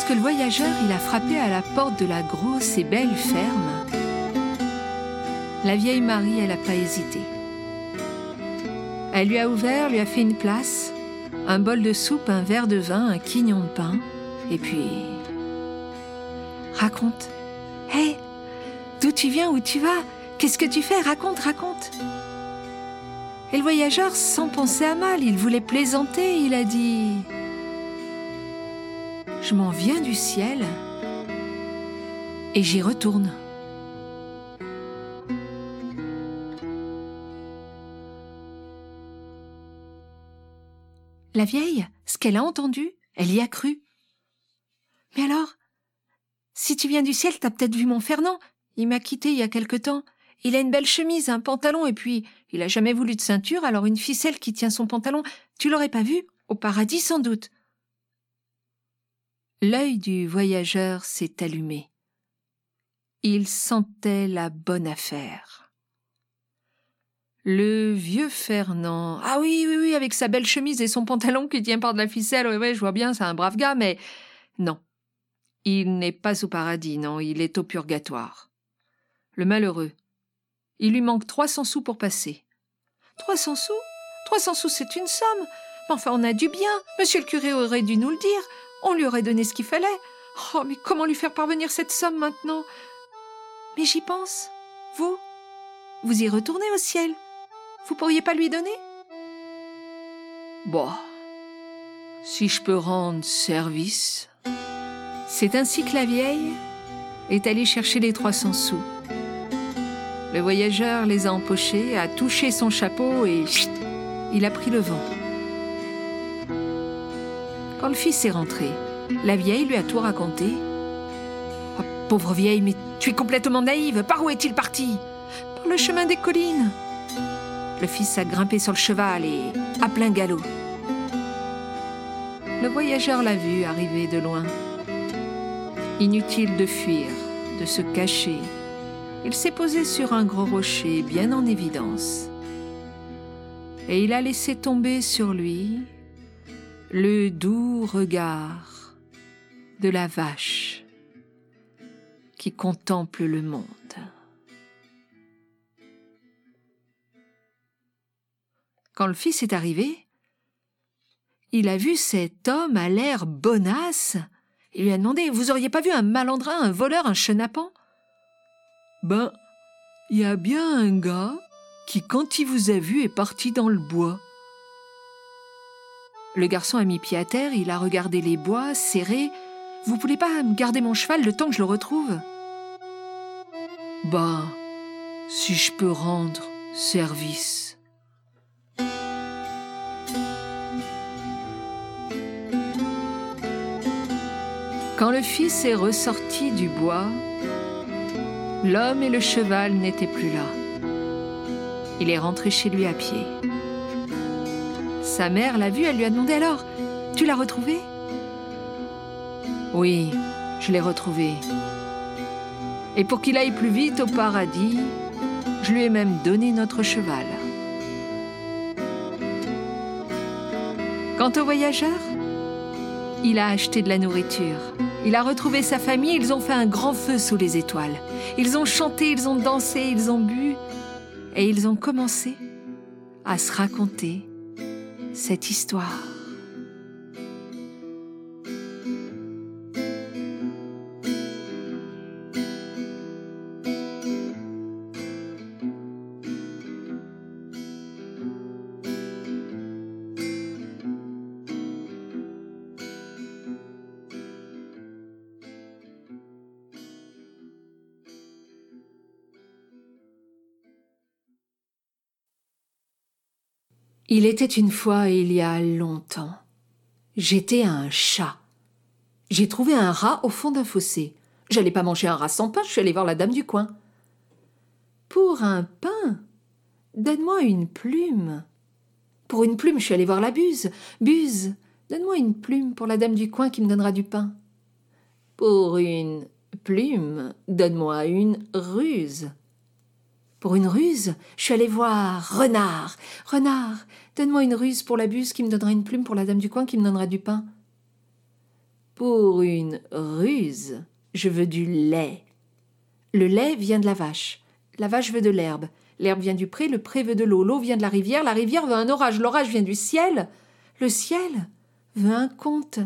Lorsque le voyageur il a frappé à la porte de la grosse et belle ferme, la vieille Marie, elle n'a pas hésité. Elle lui a ouvert, lui a fait une place, un bol de soupe, un verre de vin, un quignon de pain, et puis... Raconte. Hé, d'où tu viens, où tu vas? Qu'est-ce que tu fais? Raconte, raconte. Et le voyageur, sans penser à mal, il voulait plaisanter, il a dit Je m'en viens du ciel et j'y retourne. La vieille, ce qu'elle a entendu, elle y a cru. Mais alors Si tu viens du ciel, t'as peut-être vu mon Fernand. Il m'a quitté il y a quelque temps. Il a une belle chemise, un pantalon, et puis il a jamais voulu de ceinture, alors une ficelle qui tient son pantalon, tu l'aurais pas vu? Au paradis sans doute. L'œil du voyageur s'est allumé. Il sentait la bonne affaire. Le vieux Fernand. Ah oui, oui, oui, avec sa belle chemise et son pantalon qui tient par de la ficelle, oui, oui, je vois bien, c'est un brave gars, mais non. Il n'est pas au paradis, non, il est au purgatoire. Le malheureux, il lui manque 300 sous pour passer. 300 sous? 300 sous, c'est une somme. Mais enfin, on a du bien. Monsieur le curé aurait dû nous le dire. On lui aurait donné ce qu'il fallait. Oh, mais comment lui faire parvenir cette somme maintenant? Mais j'y pense. Vous Vous y retournez au ciel. Vous pourriez pas lui donner? Bon. Si je peux rendre service. C'est ainsi que la vieille est allée chercher les 300 sous. Le voyageur les a empochés, a touché son chapeau et il a pris le vent. Quand le fils est rentré, la vieille lui a tout raconté. Oh, pauvre vieille, mais tu es complètement naïve. Par où est-il parti? Par le chemin des collines. Le fils a grimpé sur le cheval et à plein galop. Le voyageur l'a vu arriver de loin. Inutile de fuir, de se cacher, il s'est posé sur un gros rocher bien en évidence. Et il a laissé tomber sur lui le doux regard de la vache qui contemple le monde. Quand le fils est arrivé, il a vu cet homme à l'air bonasse. Il lui a demandé Vous auriez pas vu un malandrin, un voleur, un chenapan? Ben, il y a bien un gars qui, quand il vous a vu, est parti dans le bois. Le garçon a mis pied à terre, il a regardé les bois serrés. Vous voulez pas me garder mon cheval le temps que je le retrouve? Ben, si je peux rendre service. Quand le fils est ressorti du bois, L'homme et le cheval n'étaient plus là. Il est rentré chez lui à pied. Sa mère l'a vu, elle lui a demandé alors Tu l'as retrouvé Oui, je l'ai retrouvé. Et pour qu'il aille plus vite au paradis, je lui ai même donné notre cheval. Quant au voyageur, il a acheté de la nourriture. Il a retrouvé sa famille, ils ont fait un grand feu sous les étoiles. Ils ont chanté, ils ont dansé, ils ont bu, et ils ont commencé à se raconter cette histoire. Il était une fois il y a longtemps. J'étais un chat. J'ai trouvé un rat au fond d'un fossé. J'allais pas manger un rat sans pain, je suis allée voir la dame du coin. Pour un pain Donne-moi une plume. Pour une plume, je suis allée voir la buse. Buse, donne-moi une plume pour la dame du coin qui me donnera du pain. Pour une plume, donne-moi une ruse. Pour une ruse, je suis allée voir Renard. Renard, donne-moi une ruse pour la buse qui me donnera une plume pour la dame du coin qui me donnera du pain. Pour une ruse, je veux du lait. Le lait vient de la vache. La vache veut de l'herbe. L'herbe vient du pré, le pré veut de l'eau. L'eau vient de la rivière, la rivière veut un orage. L'orage vient du ciel. Le ciel veut un conte.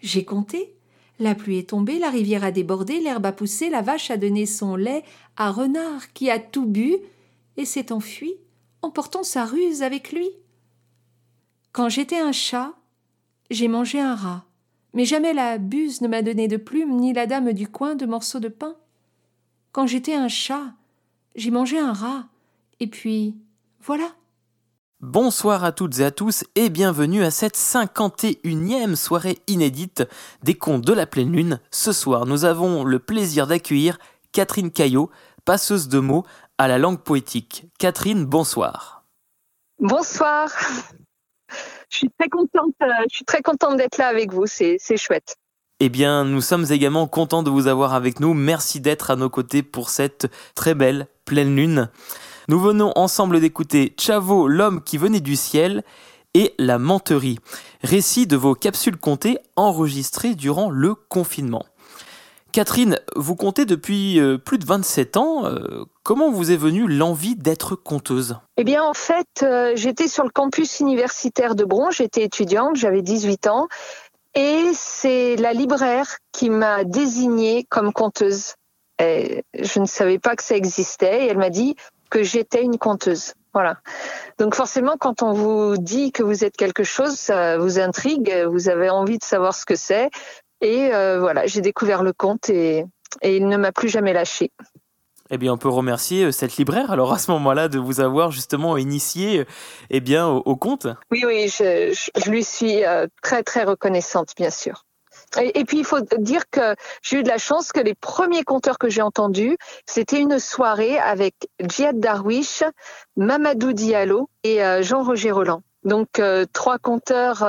J'ai compté. La pluie est tombée, la rivière a débordé, l'herbe a poussé, la vache a donné son lait à Renard, qui a tout bu et s'est enfui, emportant sa ruse avec lui. Quand j'étais un chat, j'ai mangé un rat, mais jamais la buse ne m'a donné de plumes, ni la dame du coin de morceaux de pain. Quand j'étais un chat, j'ai mangé un rat, et puis voilà. Bonsoir à toutes et à tous et bienvenue à cette 51e soirée inédite des contes de la pleine lune. Ce soir, nous avons le plaisir d'accueillir Catherine Caillot, passeuse de mots à la langue poétique. Catherine, bonsoir. Bonsoir. Je suis très contente, euh, je suis très contente d'être là avec vous, c'est chouette. Eh bien, nous sommes également contents de vous avoir avec nous. Merci d'être à nos côtés pour cette très belle pleine lune. Nous venons ensemble d'écouter Chavo, l'homme qui venait du ciel, et La menterie, récit de vos capsules comptées enregistrées durant le confinement. Catherine, vous comptez depuis euh, plus de 27 ans. Euh, comment vous est venue l'envie d'être conteuse? Eh bien, en fait, euh, j'étais sur le campus universitaire de Bron, j'étais étudiante, j'avais 18 ans, et c'est la libraire qui m'a désignée comme conteuse. je ne savais pas que ça existait, elle m'a dit que j'étais une conteuse. Voilà. Donc forcément, quand on vous dit que vous êtes quelque chose, ça vous intrigue, vous avez envie de savoir ce que c'est. Et euh, voilà, j'ai découvert le conte et, il ne m'a plus jamais lâché. Eh bien, on peut remercier euh, cette libraire, alors à ce moment-là, de vous avoir justement initié eh bien, au, conte. Oui, oui, je, lui suis euh, très, très reconnaissante, bien sûr. Et, puis il faut dire que j'ai eu de la chance que les premiers conteurs que j'ai entendus, c'était une soirée avec Djihad Darwish, Mamadou Diallo et euh, Jean-Roger Roland. Donc euh, trois conteurs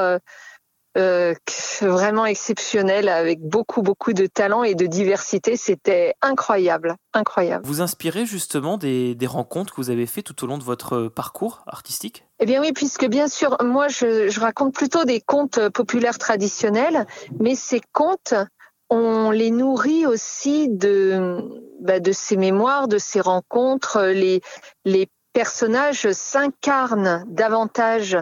euh, vraiment exceptionnel avec beaucoup beaucoup de talent et de diversité. C'était incroyable, incroyable. Vous inspirez justement des, des, rencontres que vous avez fait tout au long de votre parcours artistique? Eh bien oui, puisque bien sûr, moi je, je raconte plutôt des contes populaires traditionnels, mais ces contes on les nourrit aussi de, bah, de ces mémoires, de ces rencontres. Les, les personnages s'incarnent davantage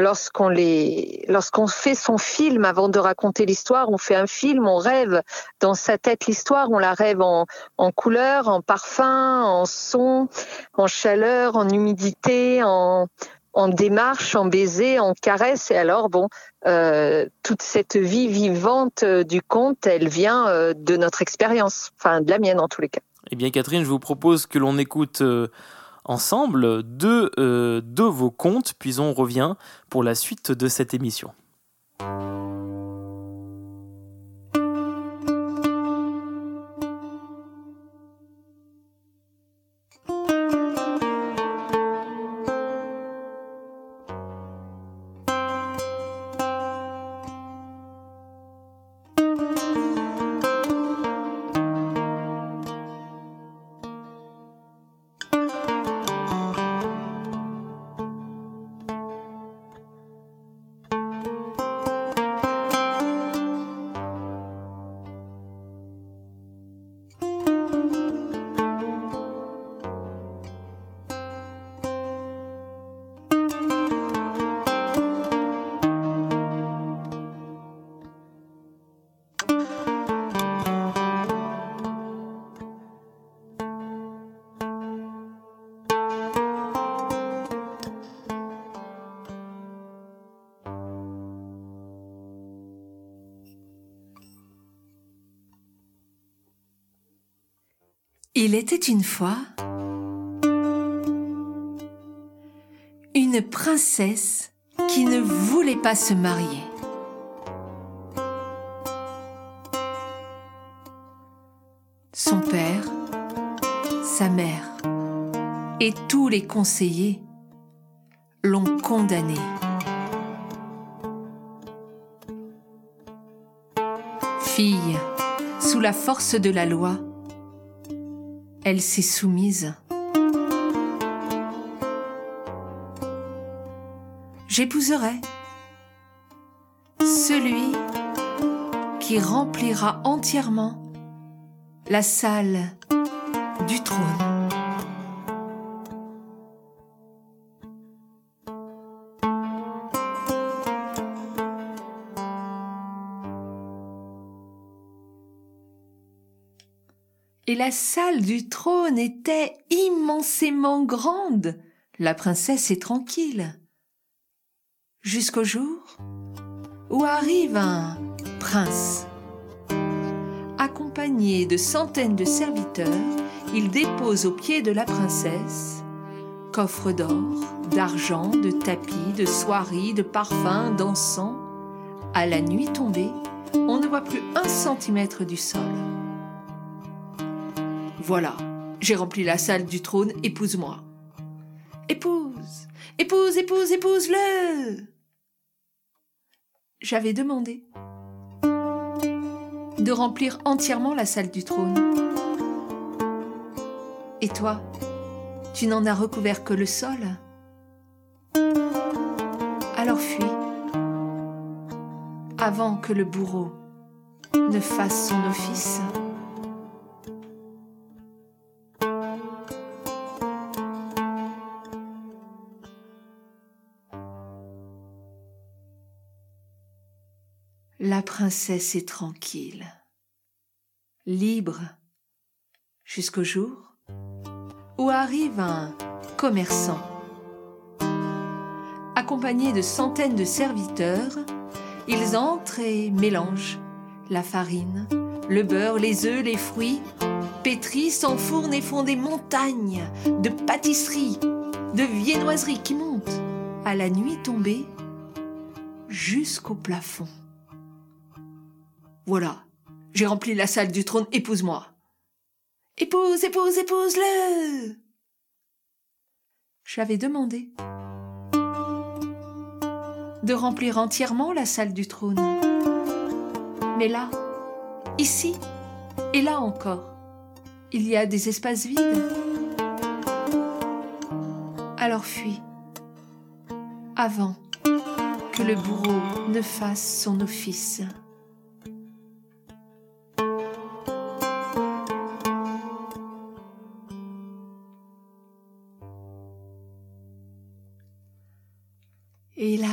lorsqu'on les, lorsqu'on fait son film avant de raconter l'histoire, on fait un film, on rêve dans sa tête l'histoire, on la rêve en, en couleur, en parfum, en son, en chaleur, en humidité, en, en démarche, en baiser, en caresse. Et alors, bon, euh, toute cette vie vivante du conte, elle vient euh, de notre expérience, enfin de la mienne en tous les cas. Eh bien, Catherine, je vous propose que l'on écoute. Euh, ensemble de, euh, de vos contes, puis on revient pour la suite de cette émission. Il était une fois une princesse qui ne voulait pas se marier. Son père, sa mère et tous les conseillers l'ont condamnée. Fille, sous la force de la loi, elle s'est soumise. J'épouserai celui qui remplira entièrement la salle du trône. La salle du trône était immensément grande. La princesse est tranquille. Jusqu'au jour où arrive un prince. Accompagné de centaines de serviteurs, il dépose aux pieds de la princesse coffre d'or, d'argent, de tapis, de soieries, de parfums, d'encens. À la nuit tombée, on ne voit plus un centimètre du sol. Voilà, j'ai rempli la salle du trône, épouse-moi. Épouse, épouse, épouse, épouse-le. J'avais demandé de remplir entièrement la salle du trône. Et toi, tu n'en as recouvert que le sol Alors fuis, avant que le bourreau ne fasse son office. La princesse est tranquille, libre, jusqu'au jour où arrive un commerçant. Accompagné de centaines de serviteurs, ils entrent et mélangent la farine, le beurre, les œufs, les fruits, pétrissent, enfournent et font des montagnes de pâtisseries, de viennoiseries qui montent à la nuit tombée jusqu'au plafond. Voilà, j'ai rempli la salle du trône, épouse-moi. Épouse, épouse, épouse-le J'avais demandé de remplir entièrement la salle du trône. Mais là, ici et là encore, il y a des espaces vides. Alors fuis, avant que le bourreau ne fasse son office.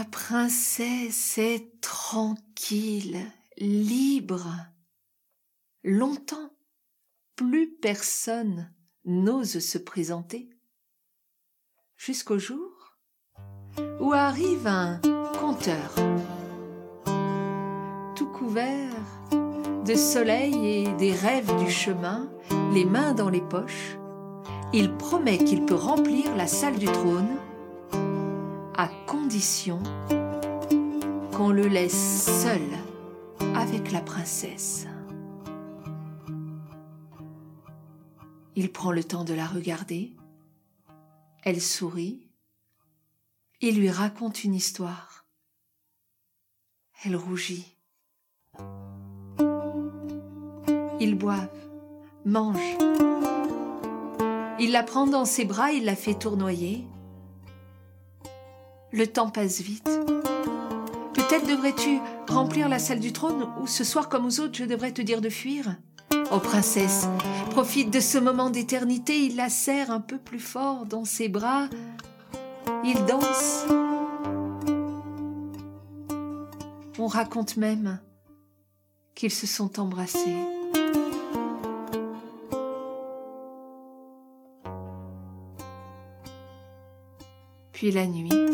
Princesse est tranquille, libre. Longtemps, plus personne n'ose se présenter. Jusqu'au jour où arrive un conteur, tout couvert de soleil et des rêves du chemin, les mains dans les poches, il promet qu'il peut remplir la salle du trône à condition qu'on le laisse seul avec la princesse. Il prend le temps de la regarder. Elle sourit. Il lui raconte une histoire. Elle rougit. Ils boivent, mangent. Il la prend dans ses bras, il la fait tournoyer. Le temps passe vite. Peut-être devrais-tu remplir la salle du trône ou ce soir comme aux autres je devrais te dire de fuir Oh princesse, profite de ce moment d'éternité, il la serre un peu plus fort dans ses bras. Ils dansent. On raconte même qu'ils se sont embrassés. Puis la nuit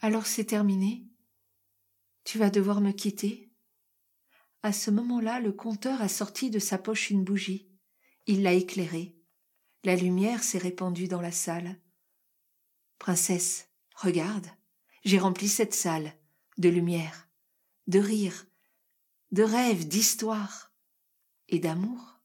Alors c'est terminé Tu vas devoir me quitter à ce moment-là, le conteur a sorti de sa poche une bougie. Il l'a éclairée. La lumière s'est répandue dans la salle. Princesse, regarde, j'ai rempli cette salle de lumière, de rire, de rêves, d'histoire et d'amour.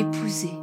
t'épouser.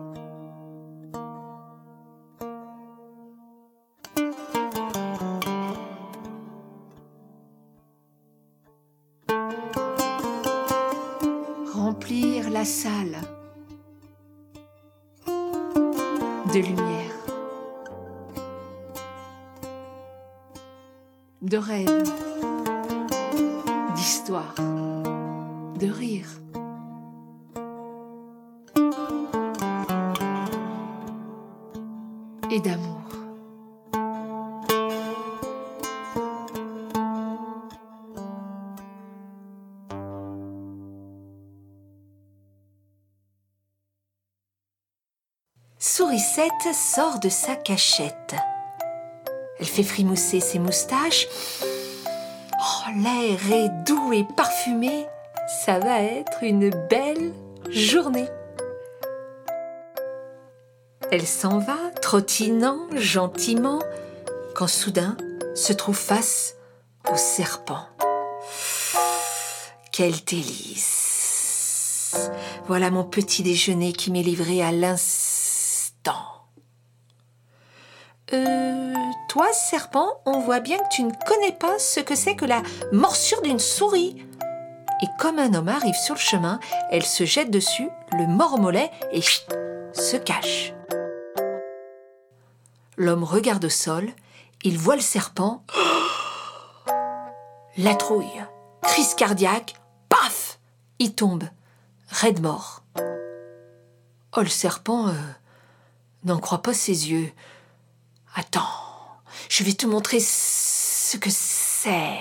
Sort de sa cachette. Elle fait frimousser ses moustaches. Oh, l'air est doux et parfumé. Ça va être une belle journée. Elle s'en va, trottinant gentiment, quand soudain se trouve face au serpent. Quel délice Voilà mon petit déjeuner qui m'est livré à l'instant. Serpent, on voit bien que tu ne connais pas ce que c'est que la morsure d'une souris. Et comme un homme arrive sur le chemin, elle se jette dessus, le mormolet et se cache. L'homme regarde au sol, il voit le serpent. La trouille, crise cardiaque, paf Il tombe, raide mort. Oh, le serpent euh, n'en croit pas ses yeux. Attends, je vais te montrer ce que c'est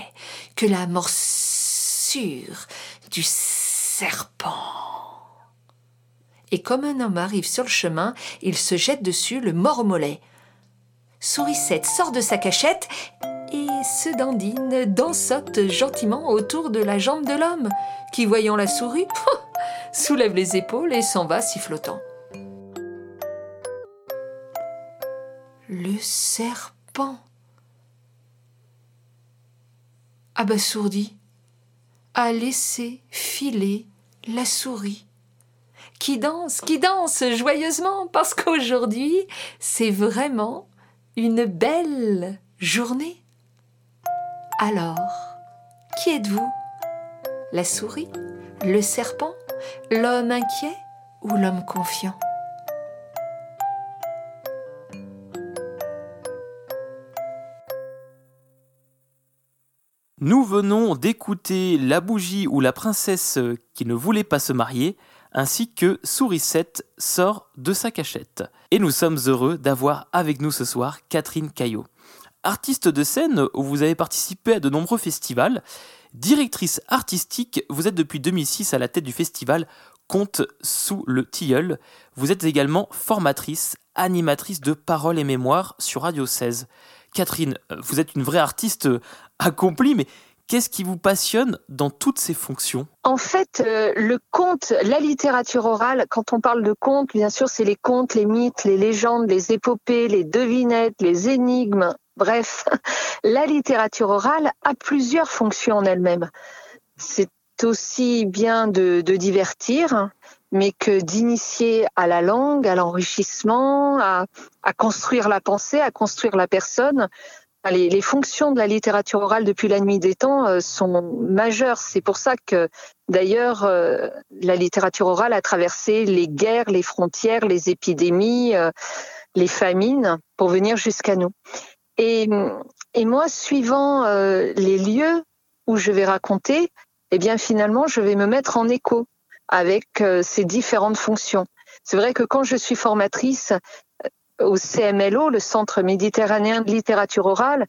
que la morsure du serpent. Et comme un homme arrive sur le chemin, il se jette dessus, le mollet. Sourisette sort de sa cachette et se dandine, dansote gentiment autour de la jambe de l'homme, qui, voyant la souris, soulève les épaules et s'en va sifflotant. Le serpent, abasourdi, a laissé filer la souris. Qui danse, qui danse joyeusement parce qu'aujourd'hui, c'est vraiment une belle journée. Alors, qui êtes-vous? La souris Le serpent L'homme inquiet ou l'homme confiant? Nous venons d'écouter La bougie ou la princesse qui ne voulait pas se marier ainsi que Sourisette sort de sa cachette. Et nous sommes heureux d'avoir avec nous ce soir Catherine Caillot. Artiste de scène vous avez participé à de nombreux festivals, directrice artistique, vous êtes depuis 2006 à la tête du festival Conte sous le tilleul. Vous êtes également formatrice, animatrice de Paroles et Mémoire sur Radio 16. Catherine, vous êtes une vraie artiste accomplie, mais Qu'est-ce qui vous passionne dans toutes ces fonctions? En fait, euh, le conte, la littérature orale, quand on parle de conte, bien sûr, c'est les contes, les mythes, les légendes, les épopées, les devinettes, les énigmes. Bref, la littérature orale a plusieurs fonctions en elle-même. C'est aussi bien de, divertir, mais que d'initier à la langue, à l'enrichissement, à construire la pensée, à construire la personne. Les, fonctions de la littérature orale depuis la nuit des temps euh, sont majeures. C'est pour ça que, d'ailleurs, euh, la littérature orale a traversé les guerres, les frontières, les épidémies, euh, les famines pour venir jusqu'à nous. Et, et, moi, suivant les lieux où je vais raconter, eh bien, finalement, je vais me mettre en écho avec ces différentes fonctions. C'est vrai que quand je suis formatrice, au CMLO, le Centre méditerranéen de littérature orale,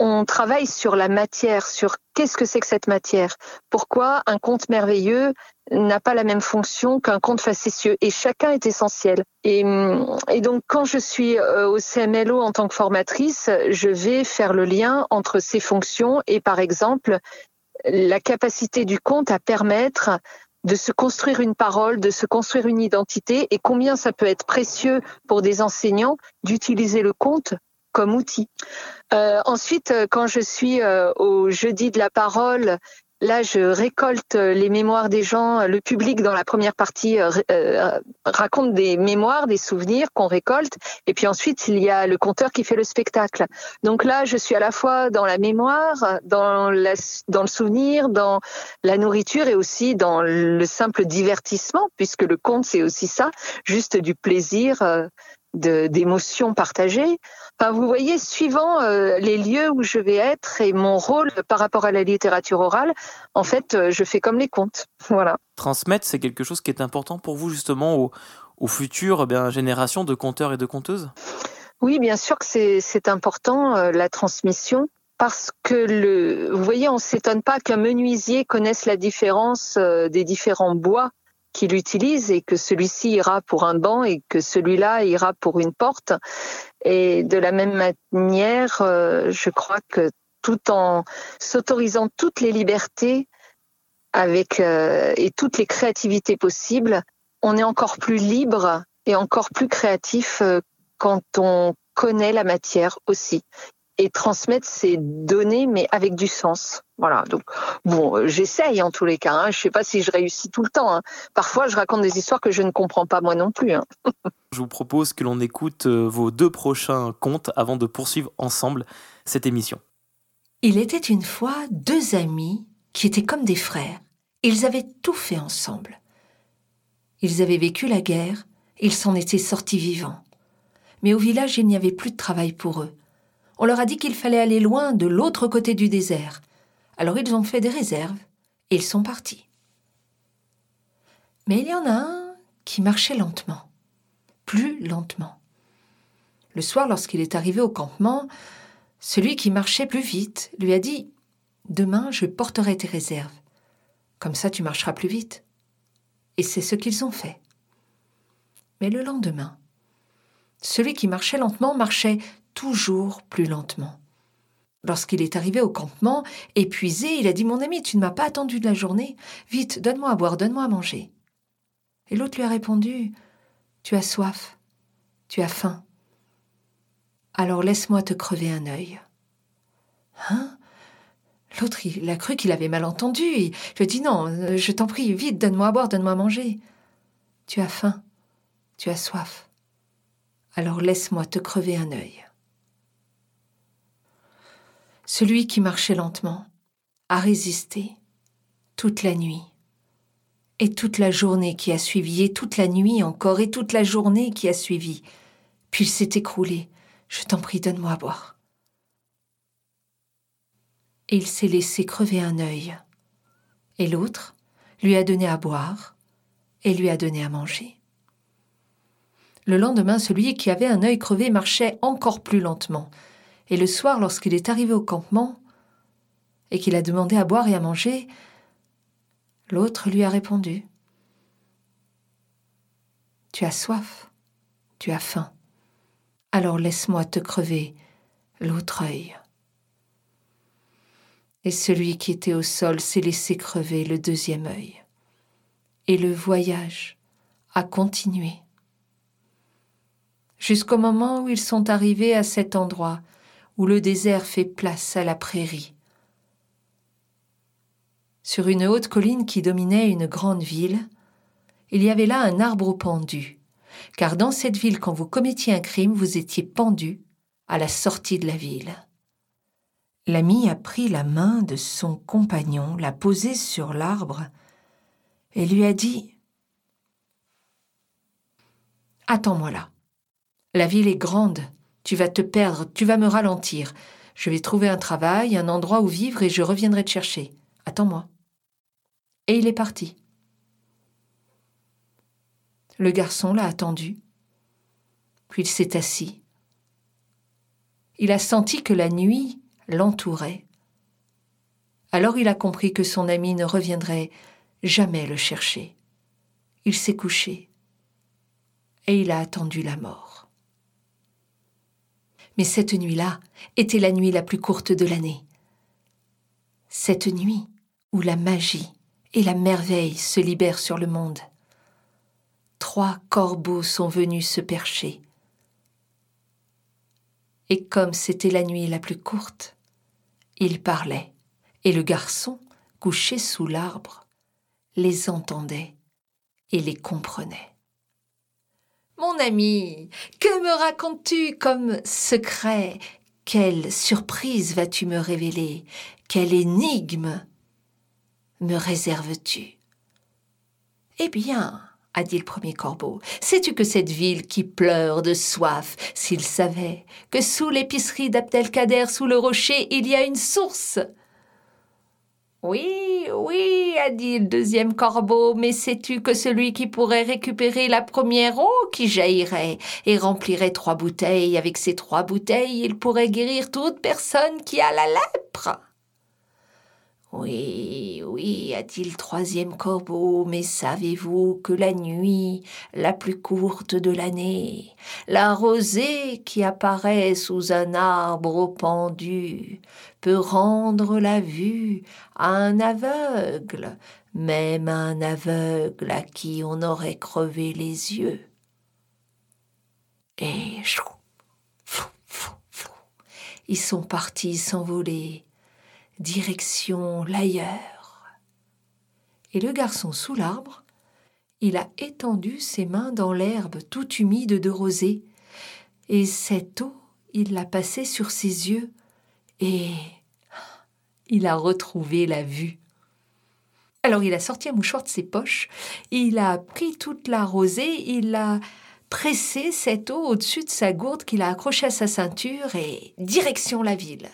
on travaille sur la matière, sur qu'est-ce que c'est que cette matière, pourquoi un conte merveilleux n'a pas la même fonction qu'un conte facétieux, et chacun est essentiel. Et, et, donc quand je suis euh, au CMLO en tant que formatrice, je vais faire le lien entre ces fonctions et par exemple la capacité du conte à permettre de se construire une parole, de se construire une identité et combien ça peut être précieux pour des enseignants d'utiliser le conte comme outil. Euh, ensuite, euh, quand je suis euh, au jeudi de la parole, Là, je récolte les mémoires des gens. Le public, dans la première partie, euh, euh, raconte des mémoires, des souvenirs qu'on récolte. Et puis ensuite, il y a le conteur qui fait le spectacle. Donc là, je suis à la fois dans la mémoire, dans, dans le souvenir, dans la nourriture et aussi dans le simple divertissement, puisque le conte, c'est aussi ça, juste du plaisir, euh, d'émotions partagées. Enfin, vous voyez, suivant euh, les lieux où je vais être et mon rôle par rapport à la littérature orale, en fait, euh, je fais comme les contes. Voilà. Transmettre, c'est quelque chose qui est important pour vous justement aux, aux futures eh bien, générations de conteurs et de conteuses? Oui, bien sûr que c'est important, euh, la transmission. Parce que le, vous voyez, on s'étonne pas qu'un menuisier connaisse la différence des différents bois qu'il utilise et que celui-ci ira pour un banc et que celui-là ira pour une porte. Et de la même manière, euh, je crois que tout en s'autorisant toutes les libertés avec euh, et toutes les créativités possibles, on est encore plus libre et encore plus créatif euh, quand on connaît la matière aussi et transmettre ces données, mais avec du sens. Voilà. Donc, bon, euh, j'essaye en tous les cas. Hein. Je sais pas si je réussis tout le temps. Hein. Parfois, je raconte des histoires que je ne comprends pas moi non plus. Hein. je vous propose que l'on écoute euh, vos deux prochains contes avant de poursuivre ensemble cette émission. Il était une fois deux amis qui étaient comme des frères. Ils avaient tout fait ensemble. Ils avaient vécu la guerre, ils s'en étaient sortis vivants. Mais au village, il n'y avait plus de travail pour eux on leur a dit qu'il fallait aller loin de l'autre côté du désert. Alors ils ont fait des réserves et ils sont partis. Mais il y en a un qui marchait lentement, plus lentement. Le soir, lorsqu'il est arrivé au campement, celui qui marchait plus vite lui a dit Demain, je porterai tes réserves. Comme ça, tu marcheras plus vite. Et c'est ce qu'ils ont fait. Mais le lendemain, celui qui marchait lentement marchait toujours plus lentement. Lorsqu'il est arrivé au campement, épuisé, il a dit Mon ami, tu ne m'as pas attendu de la journée. Vite, donne-moi à boire, donne-moi à manger. Et l'autre lui a répondu Tu as soif, tu as faim. Alors laisse-moi te crever un œil. Hein? L'autre, il a cru qu'il avait mal entendu. Il lui a dit Non, je t'en prie, vite, donne-moi à boire, donne-moi à manger. Tu as faim, tu as soif. Alors laisse-moi te crever un œil celui qui marchait lentement, a résisté toute la nuit, et toute la journée qui a suivi, et toute la nuit encore, et toute la journée qui a suivi. Puis il s'est écroulé. Je t'en prie, donne-moi à boire. Et il s'est laissé crever un œil. Et l'autre lui a donné à boire et lui a donné à manger. Le lendemain, celui qui avait un œil crevé marchait encore plus lentement, et le soir, lorsqu'il est arrivé au campement, et qu'il a demandé à boire et à manger, l'autre lui a répondu Tu as soif, tu as faim, alors laisse-moi te crever l'autre œil. Et celui qui était au sol s'est laissé crever le deuxième œil. Et le voyage a continué. Jusqu'au moment où ils sont arrivés à cet endroit où le désert fait place à la prairie. Sur une haute colline qui dominait une grande ville, il y avait là un arbre pendu, car dans cette ville, quand vous commettiez un crime, vous étiez pendu à la sortie de la ville. L'ami a pris la main de son compagnon, l'a posée sur l'arbre, et lui a dit Attends-moi là. La ville est grande, tu vas te perdre, tu vas me ralentir. Je vais trouver un travail, un endroit où vivre et je reviendrai te chercher. Attends-moi. Et il est parti. Le garçon l'a attendu. Puis il s'est assis. Il a senti que la nuit l'entourait. Alors il a compris que son ami ne reviendrait jamais le chercher. Il s'est couché et il a attendu la mort. Mais cette nuit-là était la nuit la plus courte de l'année. Cette nuit où la magie et la merveille se libèrent sur le monde. Trois corbeaux sont venus se percher. Et comme c'était la nuit la plus courte, ils parlaient, et le garçon, couchés sous l'arbre, les entendait et les comprenait. Mon ami, que me racontes-tu comme secret? Quelle surprise vas-tu me révéler? Quelle énigme me réserves-tu? Eh bien, a dit le premier corbeau, sais-tu que cette ville qui pleure de soif, s'il savait que sous l'épicerie d'Abdelkader, sous le rocher, il y a une source? Oui, oui, a dit le deuxième corbeau, mais sais-tu que celui qui pourrait récupérer la première eau qui jaillirait et remplirait trois bouteilles, avec ces trois bouteilles, il pourrait guérir toute personne qui a la lèpre? Oui, oui, a dit le troisième corbeau, mais savez-vous que la nuit, la plus courte de l'année, la rosée qui apparaît sous un arbre pendu, peut rendre la vue à un aveugle, même un aveugle à qui on aurait crevé les yeux. Et ils sont partis s'envoler direction l'ailleurs. Et le garçon sous l'arbre, il a étendu ses mains dans l'herbe toute humide de rosée, et cette eau, il l'a passée sur ses yeux, et il a retrouvé la vue. Alors il a sorti un mouchoir de ses poches, il a pris toute la rosée, il a pressé cette eau au-dessus de sa gourde qu'il a accrochée à sa ceinture et direction la ville.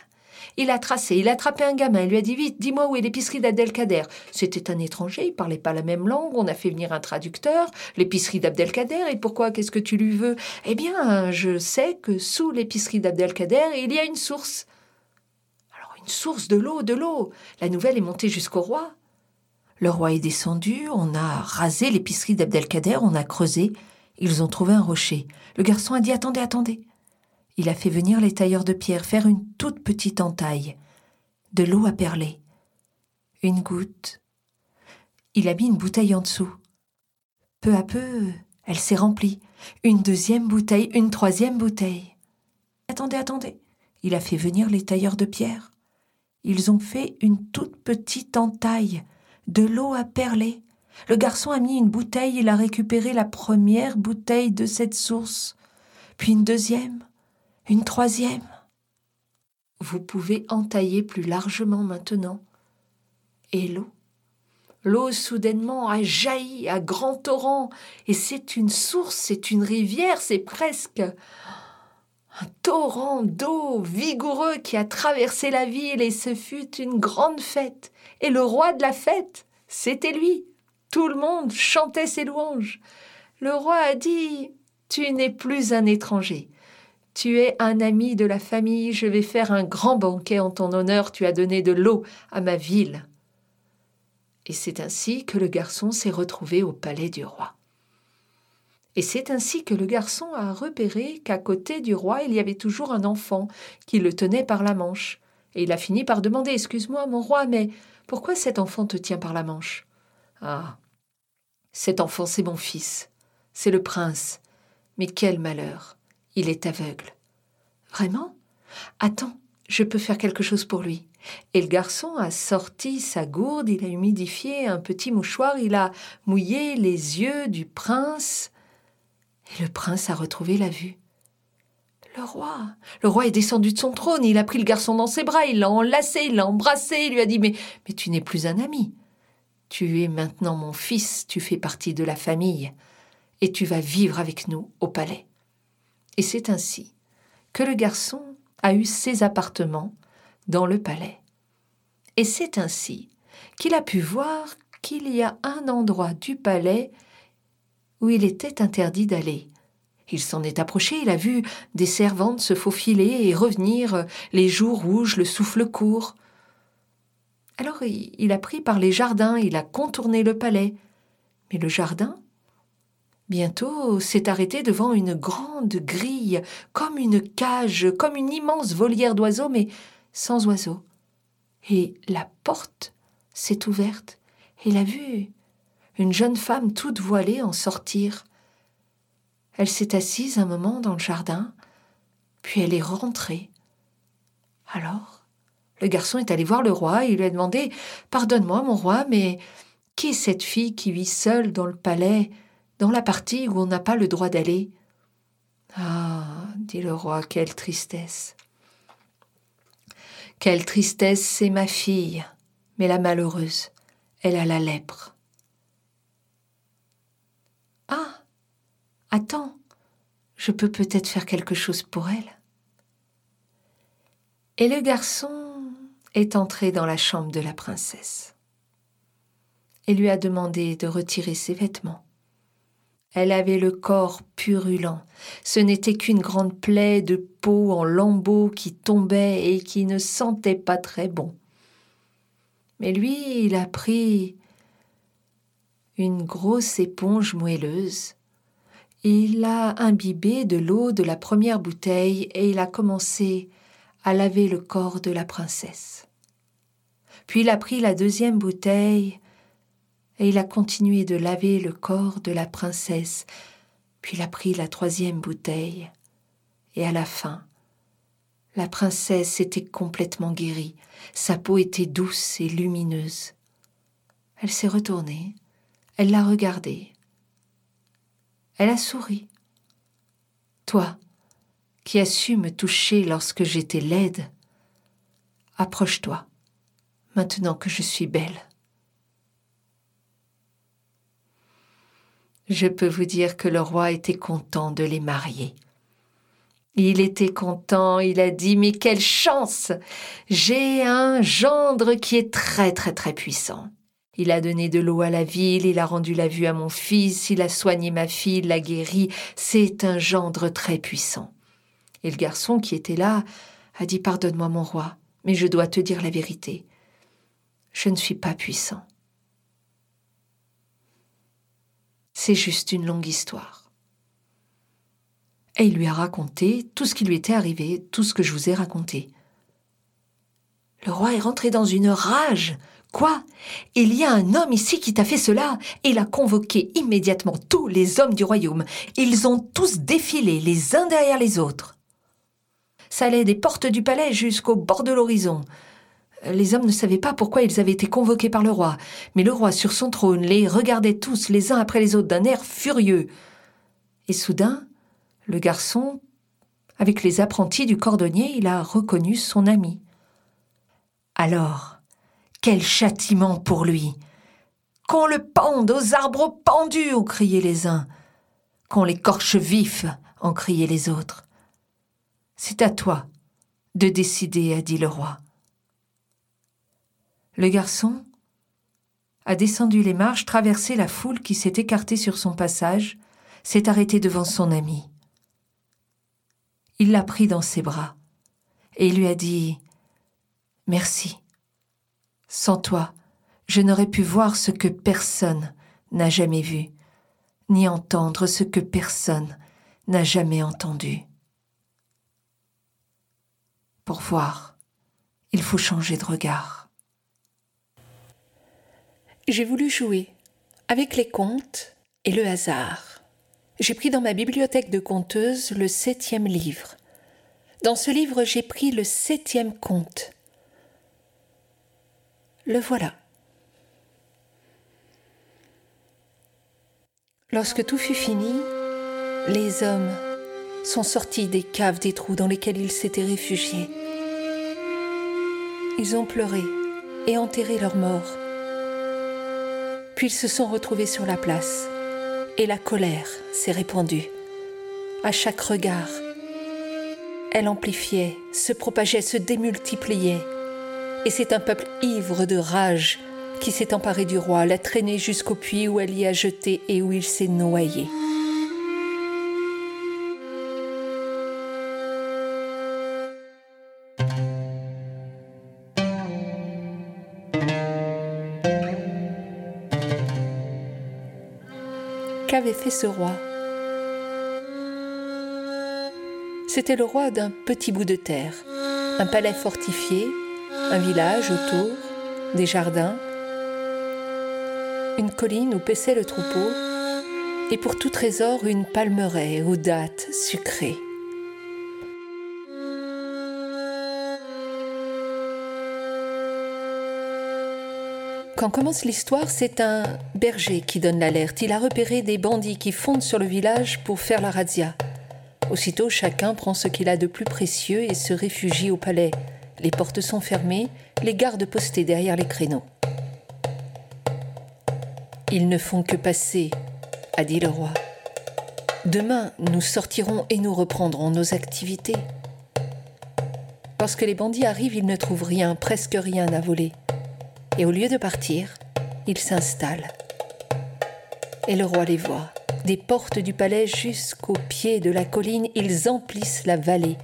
Il a tracé, il a attrapé un gamin, il lui a dit vite, dis-moi où est l'épicerie d'Abdelkader. C'était un étranger, il parlait pas la même langue, on a fait venir un traducteur, l'épicerie d'Abdelkader, et pourquoi, qu'est-ce que tu lui veux? Eh bien, je sais que sous l'épicerie d'Abdelkader, il y a une source. Alors, une source de l'eau, de l'eau. La nouvelle est montée jusqu'au roi. Le roi est descendu, on a rasé l'épicerie d'Abdelkader, on a creusé, ils ont trouvé un rocher. Le garçon a dit Attendez, attendez il a fait venir les tailleurs de pierre faire une toute petite entaille, de l'eau à perler, une goutte. Il a mis une bouteille en dessous. Peu à peu, elle s'est remplie. Une deuxième bouteille, une troisième bouteille. Attendez, attendez. Il a fait venir les tailleurs de pierre. Ils ont fait une toute petite entaille, de l'eau à perler. Le garçon a mis une bouteille, il a récupéré la première bouteille de cette source, puis une deuxième, une troisième. Vous pouvez entailler plus largement maintenant. Et l'eau? L'eau soudainement a jailli à grand torrent, et c'est une source, c'est une rivière, c'est presque un torrent d'eau vigoureux qui a traversé la ville, et ce fut une grande fête. Et le roi de la fête, c'était lui. Tout le monde chantait ses louanges. Le roi a dit Tu n'es plus un étranger, tu es un ami de la famille, je vais faire un grand banquet en ton honneur, tu as donné de l'eau à ma ville. Et c'est ainsi que le garçon s'est retrouvé au palais du roi. Et c'est ainsi que le garçon a repéré qu'à côté du roi il y avait toujours un enfant qui le tenait par la manche. Et il a fini par demander Excuse-moi, mon roi, mais pourquoi cet enfant te tient par la manche? Ah cet enfant, c'est mon fils, c'est le prince. Mais quel malheur il est aveugle. Vraiment? Attends, je peux faire quelque chose pour lui. Et le garçon a sorti sa gourde, il a humidifié un petit mouchoir, il a mouillé les yeux du prince, et le prince a retrouvé la vue. Le roi, le roi est descendu de son trône, il a pris le garçon dans ses bras, il l'a enlacé, il l'a embrassé, il lui a dit Mais, mais tu n'es plus un ami. Tu es maintenant mon fils, tu fais partie de la famille, et tu vas vivre avec nous au palais. Et c'est ainsi que le garçon a eu ses appartements dans le palais. Et c'est ainsi qu'il a pu voir qu'il y a un endroit du palais où il était interdit d'aller. Il s'en est approché, il a vu des servantes se faufiler et revenir, les joues rouges, le souffle court. Alors il a pris par les jardins, il a contourné le palais. Mais le jardin Bientôt s'est arrêté devant une grande grille, comme une cage, comme une immense volière d'oiseaux, mais sans oiseaux. Et la porte s'est ouverte, et il a vu une jeune femme toute voilée en sortir. Elle s'est assise un moment dans le jardin, puis elle est rentrée. Alors, Le garçon est allé voir le roi et lui a demandé Pardonne-moi, mon roi, mais qui est cette fille qui vit seule dans le palais, dans la partie où on n'a pas le droit d'aller Ah, dit le roi, quelle tristesse. Quelle tristesse, c'est ma fille, mais la malheureuse, elle a la lèpre. Ah, attends, je peux peut-être faire quelque chose pour elle. Et le garçon est entré dans la chambre de la princesse et lui a demandé de retirer ses vêtements. Elle avait le corps purulent. Ce n'était qu'une grande plaie de peau en lambeaux qui tombait et qui ne sentait pas très bon. Mais lui, il a pris une grosse éponge moelleuse. Il l'a imbibé de l'eau de la première bouteille et il a commencé à laver le corps de la princesse. Puis il a pris la deuxième bouteille et il a continué de laver le corps de la princesse, puis il a pris la troisième bouteille, et à la fin, la princesse était complètement guérie, sa peau était douce et lumineuse. Elle s'est retournée, elle l'a regardé, elle a souri. Toi, qui as su me toucher lorsque j'étais laide, approche-toi, maintenant que je suis belle. Je peux vous dire que le roi était content de les marier. Il était content, il a dit Mais quelle chance J'ai un gendre qui est très très très puissant. Il a donné de l'eau à la ville, il a rendu la vue à mon fils, il a soigné ma fille, il l'a guérie. C'est un gendre très puissant. Et le garçon qui était là a dit Pardonne-moi, mon roi, mais je dois te dire la vérité. Je ne suis pas puissant. C'est juste une longue histoire. Et il lui a raconté tout ce qui lui était arrivé, tout ce que je vous ai raconté. Le roi est rentré dans une rage. Quoi? Il y a un homme ici qui t'a fait cela? Il a convoqué immédiatement tous les hommes du royaume. Ils ont tous défilé les uns derrière les autres. Ça allait des portes du palais jusqu'au bord de l'horizon. Les hommes ne savaient pas pourquoi ils avaient été convoqués par le roi, mais le roi sur son trône les regardait tous les uns après les autres d'un air furieux. Et soudain, le garçon, avec les apprentis du cordonnier, il a reconnu son ami. Alors, quel châtiment pour lui Qu'on le pende aux arbres pendus, ont crié les uns. Qu'on l'écorche vif, ont crié les autres. C'est à toi de décider, a dit le roi. Le garçon a descendu les marches, traversé la foule qui s'est écartée sur son passage, s'est arrêté devant son ami. Il l'a pris dans ses bras et lui a dit Merci. Sans toi, je n'aurais pu voir ce que personne n'a jamais vu, ni entendre ce que personne n'a jamais entendu. Pour voir, il faut changer de regard j'ai voulu jouer avec les contes et le hasard. J'ai pris dans ma bibliothèque de conteuse le septième livre. Dans ce livre, j'ai pris le septième conte. Le voilà. Lorsque tout fut fini, les hommes sont sortis des caves des trous dans lesquels ils s'étaient réfugiés. Ils ont pleuré et enterré leurs morts. Puis ils se sont retrouvés sur la place, et la colère s'est répandue. À chaque regard, elle amplifiait, se propageait, se démultipliait. Et c'est un peuple ivre de rage qui s'est emparé du roi, l'a traîné jusqu'au puits où elle y a jeté et où il s'est noyé. Qu'avait fait ce roi C'était le roi d'un petit bout de terre, un palais fortifié, un village autour, des jardins, une colline où paissait le troupeau, et pour tout trésor une palmeraie aux dattes sucrées. Quand commence l'histoire, c'est un berger qui donne l'alerte. Il a repéré des bandits qui fondent sur le village pour faire la razzia. Aussitôt, chacun prend ce qu'il a de plus précieux et se réfugie au palais. Les portes sont fermées, les gardes postés derrière les créneaux. Ils ne font que passer, a dit le roi. Demain, nous sortirons et nous reprendrons nos activités. Lorsque les bandits arrivent, ils ne trouvent rien, presque rien à voler. Et au lieu de partir, ils s'installent. Et le roi les voit. Des portes du palais jusqu'au pied de la colline, ils emplissent la vallée.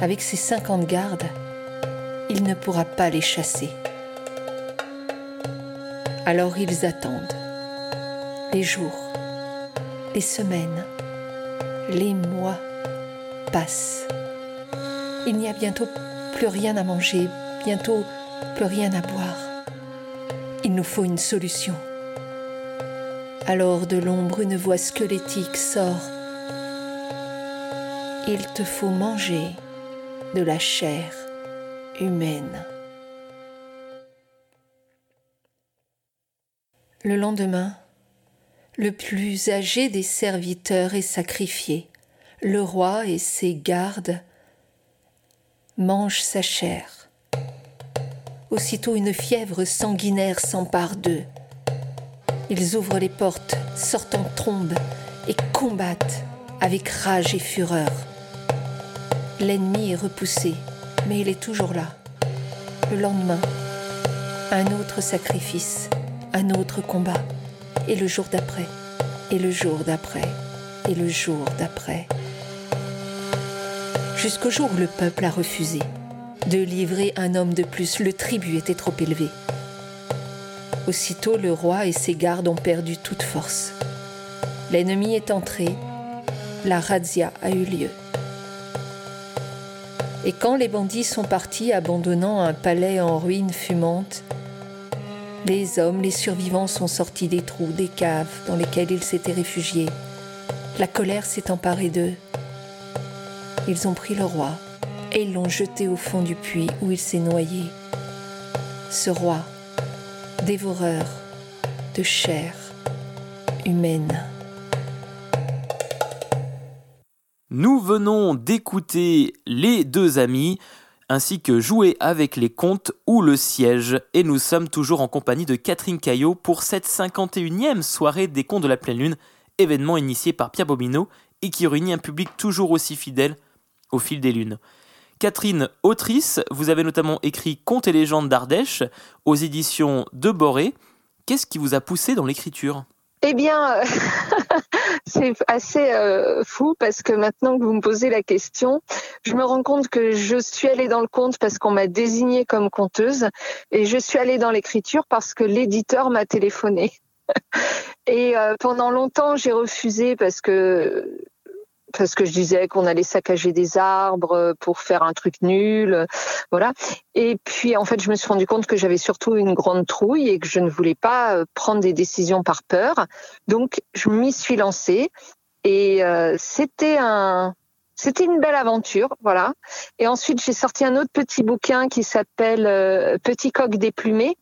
Avec ses cinquante gardes, il ne pourra pas les chasser. Alors ils attendent. Les jours, les semaines, les mois passent. Il n'y a bientôt plus rien à manger, bientôt plus rien à boire. Il nous faut une solution. Alors de l'ombre une voix squelettique sort. Il te faut manger de la chair humaine. Le lendemain, le plus âgé des serviteurs est sacrifié. Le roi et ses gardes mangent sa chair. Aussitôt une fièvre sanguinaire s'empare d'eux. Ils ouvrent les portes, sortent en trombe et combattent avec rage et fureur. L'ennemi est repoussé, mais il est toujours là. Le lendemain, un autre sacrifice un autre combat, et le jour d'après, et le jour d'après, et le jour d'après. Jusqu'au jour où le peuple a refusé de livrer un homme de plus, le tribut était trop élevé. Aussitôt le roi et ses gardes ont perdu toute force. L'ennemi est entré, la razzia a eu lieu. Et quand les bandits sont partis abandonnant un palais en ruines fumantes, les hommes, les survivants sont sortis des trous, des caves dans lesquels ils s'étaient réfugiés. La colère s'est emparée d'eux. Ils ont pris le roi et ils l'ont jeté au fond du puits où il s'est noyé. Ce roi, dévoreur de chair humaine. Nous venons d'écouter Les deux amis, ainsi que Jouer avec les contes ou Le siège. Et nous sommes toujours en compagnie de Catherine Caillot pour cette 51e soirée des contes de la pleine lune, événement initié par Pierre Bobino et qui réunit un public toujours aussi fidèle au fil des lunes. Catherine, autrice, vous avez notamment écrit Contes et légendes d'Ardèche aux éditions de Boré. Qu'est-ce qui vous a poussé dans l'écriture? Eh bien, c'est assez euh, fou parce que maintenant que vous me posez la question, je me rends compte que je suis allée dans le conte parce qu'on m'a désignée comme conteuse et je suis allée dans l'écriture parce que l'éditeur m'a téléphoné. et euh, pendant longtemps, j'ai refusé parce que parce que je disais qu'on allait saccager des arbres pour faire un truc nul, voilà. Et puis en fait, je me suis rendu compte que j'avais surtout une grande trouille et que je ne voulais pas euh, prendre des décisions par peur. Donc je m'y suis lancée et euh, c'était un c'était une belle aventure, voilà. Et ensuite, j'ai sorti un autre petit bouquin qui s'appelle euh, Petit coq déplumé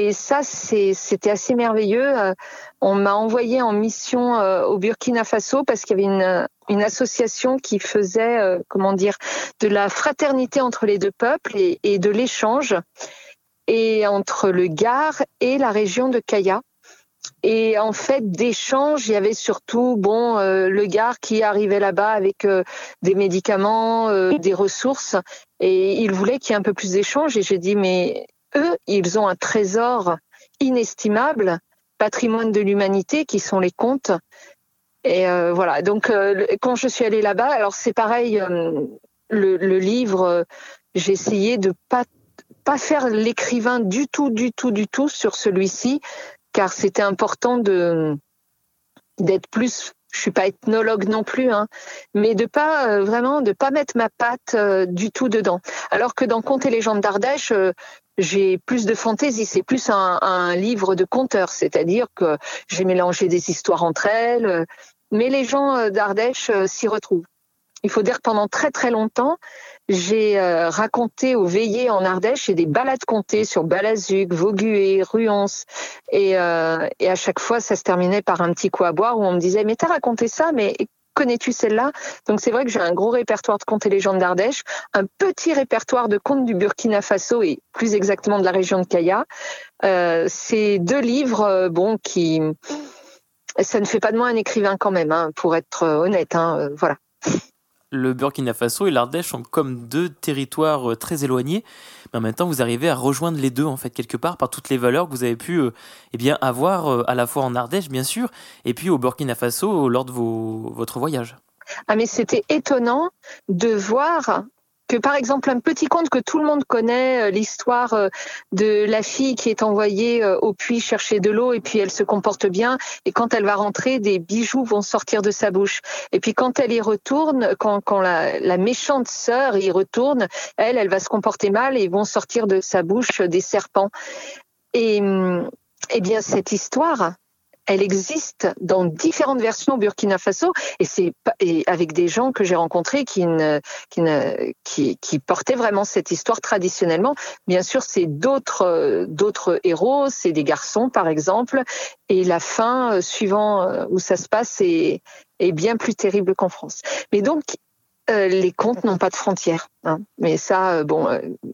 et ça, c'était assez merveilleux. Euh, on m'a envoyé en mission euh, au Burkina Faso parce qu'il y avait une, une association qui faisait, euh, comment dire, de la fraternité entre les deux peuples et, et de l'échange et entre le Gard et la région de Kaya. Et en fait, d'échange, il y avait surtout bon le Gard qui arrivait là-bas avec des médicaments, des ressources, et il voulait qu'il y ait un peu plus d'échange. Et j'ai dit mais eux, ils ont un trésor inestimable, patrimoine de l'humanité, qui sont les contes. Et euh, voilà. Donc, euh, quand je suis allée là-bas, alors c'est pareil. Euh, le, livre, j'ai essayé de pas pas faire l'écrivain du tout, du tout, du tout sur celui-ci, car c'était important d'être plus je suis pas ethnologue non plus, hein, mais de pas vraiment de pas mettre ma patte du tout dedans. Alors que dans Contes et légendes d'Ardèche, j'ai plus de fantaisie, c'est plus un, livre de conteur, c'est-à-dire que j'ai mélangé des histoires entre elles, mais les gens euh, d'Ardèche euh, s'y retrouvent. il faut dire que pendant très très longtemps, j'ai euh, raconté aux veillées en Ardèche et des balades comptées sur Balazuc, Vaugué, Ruance. Et, euh, et à chaque fois, ça se terminait par un petit coup à boire où on me disait, mais t'as raconté ça, mais connais-tu celle-là? Donc c'est vrai que j'ai un gros répertoire de contes et légendes d'Ardèche, un petit répertoire de contes du Burkina Faso et plus exactement de la région de Kaya. Euh, c'est deux livres, euh, bon, qui ça ne fait pas de moi un écrivain quand même, hein, pour être honnête. Hein, voilà le Burkina Faso et l'Ardèche sont comme deux territoires euh, très éloignés, mais en même temps vous arrivez à rejoindre les deux en fait quelque part par toutes les valeurs que vous avez pu euh, eh bien avoir euh, à la fois en Ardèche bien sûr et puis au Burkina Faso lors de vos, votre voyage. Ah mais c'était étonnant de voir que par exemple un petit conte que tout le monde connaît, euh, l'histoire euh, de la fille qui est envoyée euh, au puits chercher de l'eau et puis elle se comporte bien et quand elle va rentrer, des bijoux vont sortir de sa bouche. Et puis quand elle y retourne, quand, quand la, la méchante sœur y retourne, elle, elle va se comporter mal et vont sortir de sa bouche des serpents. Et hum, eh bien cette histoire, elle existe dans différentes versions au Burkina Faso et c'est avec des gens que j'ai rencontrés qui, ne, qui, ne, qui, qui, portaient vraiment cette histoire traditionnellement. Bien sûr, c'est d'autres d'autres héros, c'est des garçons par exemple, et la fin euh, suivant euh, où ça se passe est, est bien plus terrible qu'en France. Mais donc euh, les contes n'ont pas de frontières. Hein. Mais ça, bon,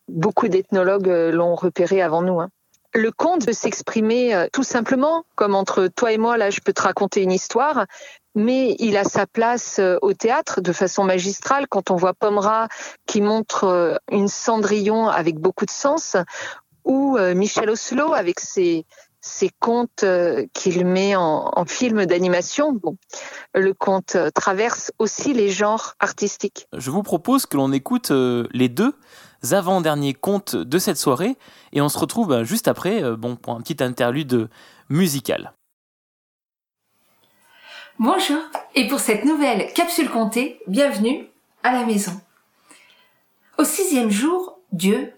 beaucoup d'ethnologues l'ont repéré avant nous. Hein le conte peut s'exprimer euh, tout simplement, comme entre toi et moi, là, je peux te raconter une histoire, mais il a sa place euh, au théâtre de façon magistrale quand on voit Pomera qui montre euh, une Cendrillon avec beaucoup de sens, ou Michel Oslo avec ses, ses contes qu'il met en, en film d'animation. Bon, le conte traverse aussi les genres artistiques. Je vous propose que l'on écoute les deux avant-derniers contes de cette soirée et on se retrouve bah, juste après euh, bon, pour un petit interlude musical. Bonjour et pour cette nouvelle capsule comptée, bienvenue à la maison. Au sixième jour, Dieu,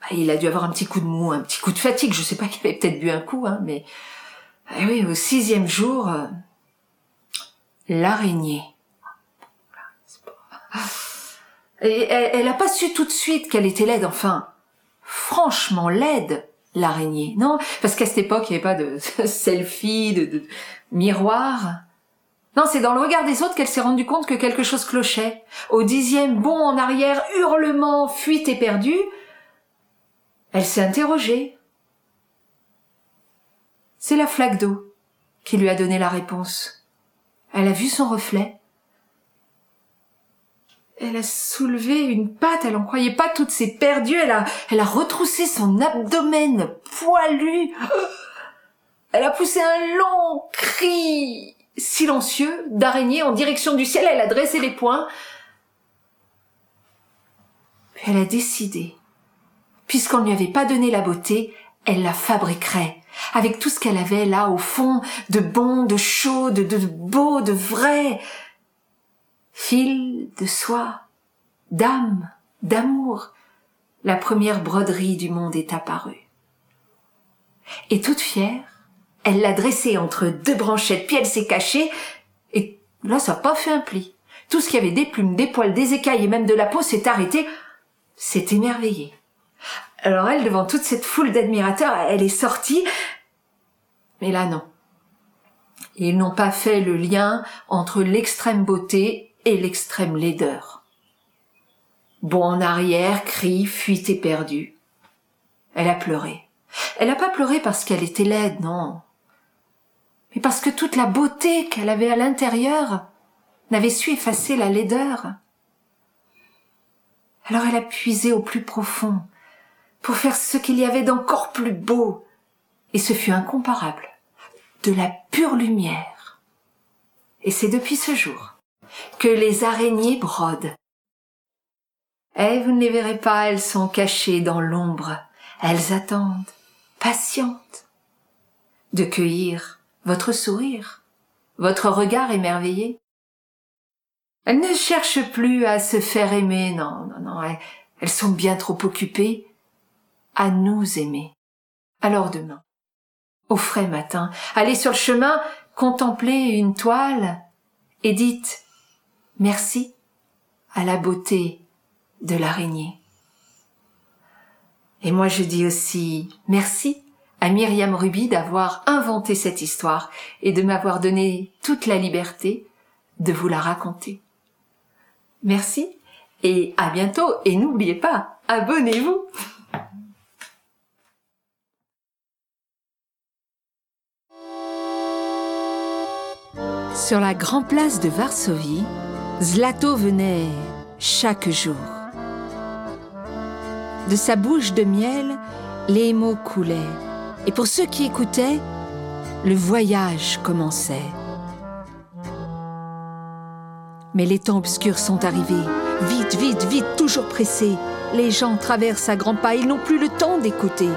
bah, il a dû avoir un petit coup de mou, un petit coup de fatigue, je sais pas qu'il avait peut-être bu un coup, hein, mais eh oui, au sixième jour, euh, l'araignée elle n'a pas su tout de suite qu'elle était laide, enfin, franchement laide, l'araignée. Non, parce qu'à cette époque, il n'y avait pas de selfie, de, de miroir. Non, c'est dans le regard des autres qu'elle s'est rendue compte que quelque chose clochait. Au dixième bond en arrière, hurlement, fuite éperdue, elle s'est interrogée. C'est la flaque d'eau qui lui a donné la réponse. Elle a vu son reflet elle a soulevé une patte, elle en croyait pas toutes ses perdues, elle a, elle a retroussé son abdomen poilu. Elle a poussé un long cri silencieux d'araignée en direction du ciel, elle a dressé les poings. Elle a décidé, puisqu'on ne lui avait pas donné la beauté, elle la fabriquerait, avec tout ce qu'elle avait là au fond, de bon, de chaud, de beau, de vrai fil de soie, d'âme, d'amour, la première broderie du monde est apparue. Et toute fière, elle l'a dressée entre deux branchettes, puis elle s'est cachée, et là ça n'a pas fait un pli. Tout ce qui avait des plumes, des poils, des écailles et même de la peau s'est arrêté, s'est émerveillé. Alors elle, devant toute cette foule d'admirateurs, elle est sortie, mais là non. Ils n'ont pas fait le lien entre l'extrême beauté et l'extrême laideur. Bon en arrière, cri, fuite éperdue. Elle a pleuré. Elle n'a pas pleuré parce qu'elle était laide, non. Mais parce que toute la beauté qu'elle avait à l'intérieur n'avait su effacer la laideur. Alors elle a puisé au plus profond pour faire ce qu'il y avait d'encore plus beau, et ce fut incomparable, de la pure lumière. Et c'est depuis ce jour que les araignées brodent. Eh, vous ne les verrez pas, elles sont cachées dans l'ombre. Elles attendent, patientes, de cueillir votre sourire, votre regard émerveillé. Elles ne cherchent plus à se faire aimer, non, non, non, elles, elles sont bien trop occupées à nous aimer. Alors demain, au frais matin, allez sur le chemin, contemplez une toile et dites Merci à la beauté de l'araignée. Et moi je dis aussi merci à Myriam Ruby d'avoir inventé cette histoire et de m'avoir donné toute la liberté de vous la raconter. Merci et à bientôt et n'oubliez pas, abonnez-vous Sur la grande place de Varsovie, Zlato venait chaque jour. De sa bouche de miel, les mots coulaient, et pour ceux qui écoutaient, le voyage commençait. Mais les temps obscurs sont arrivés. Vite, vite, vite, toujours pressés. Les gens traversent à grands pas, ils n'ont plus le temps d'écouter.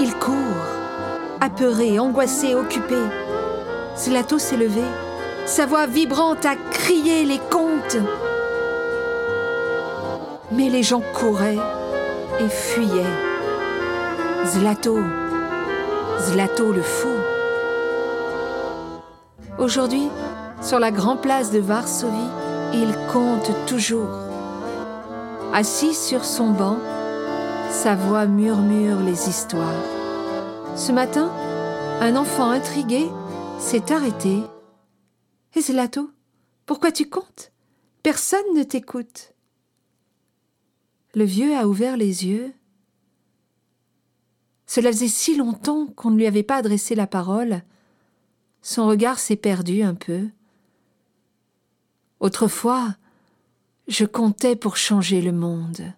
Ils courent, apeurés, angoissés, occupés. Zlato s'est levé. Sa voix vibrante a crié les contes. Mais les gens couraient et fuyaient. Zlato, Zlato le fou. Aujourd'hui, sur la grande place de Varsovie, il compte toujours. Assis sur son banc, sa voix murmure les histoires. Ce matin, un enfant intrigué s'est arrêté. Et Zlato, pourquoi tu comptes? Personne ne t'écoute. Le vieux a ouvert les yeux. Cela faisait si longtemps qu'on ne lui avait pas adressé la parole. Son regard s'est perdu un peu. Autrefois, je comptais pour changer le monde.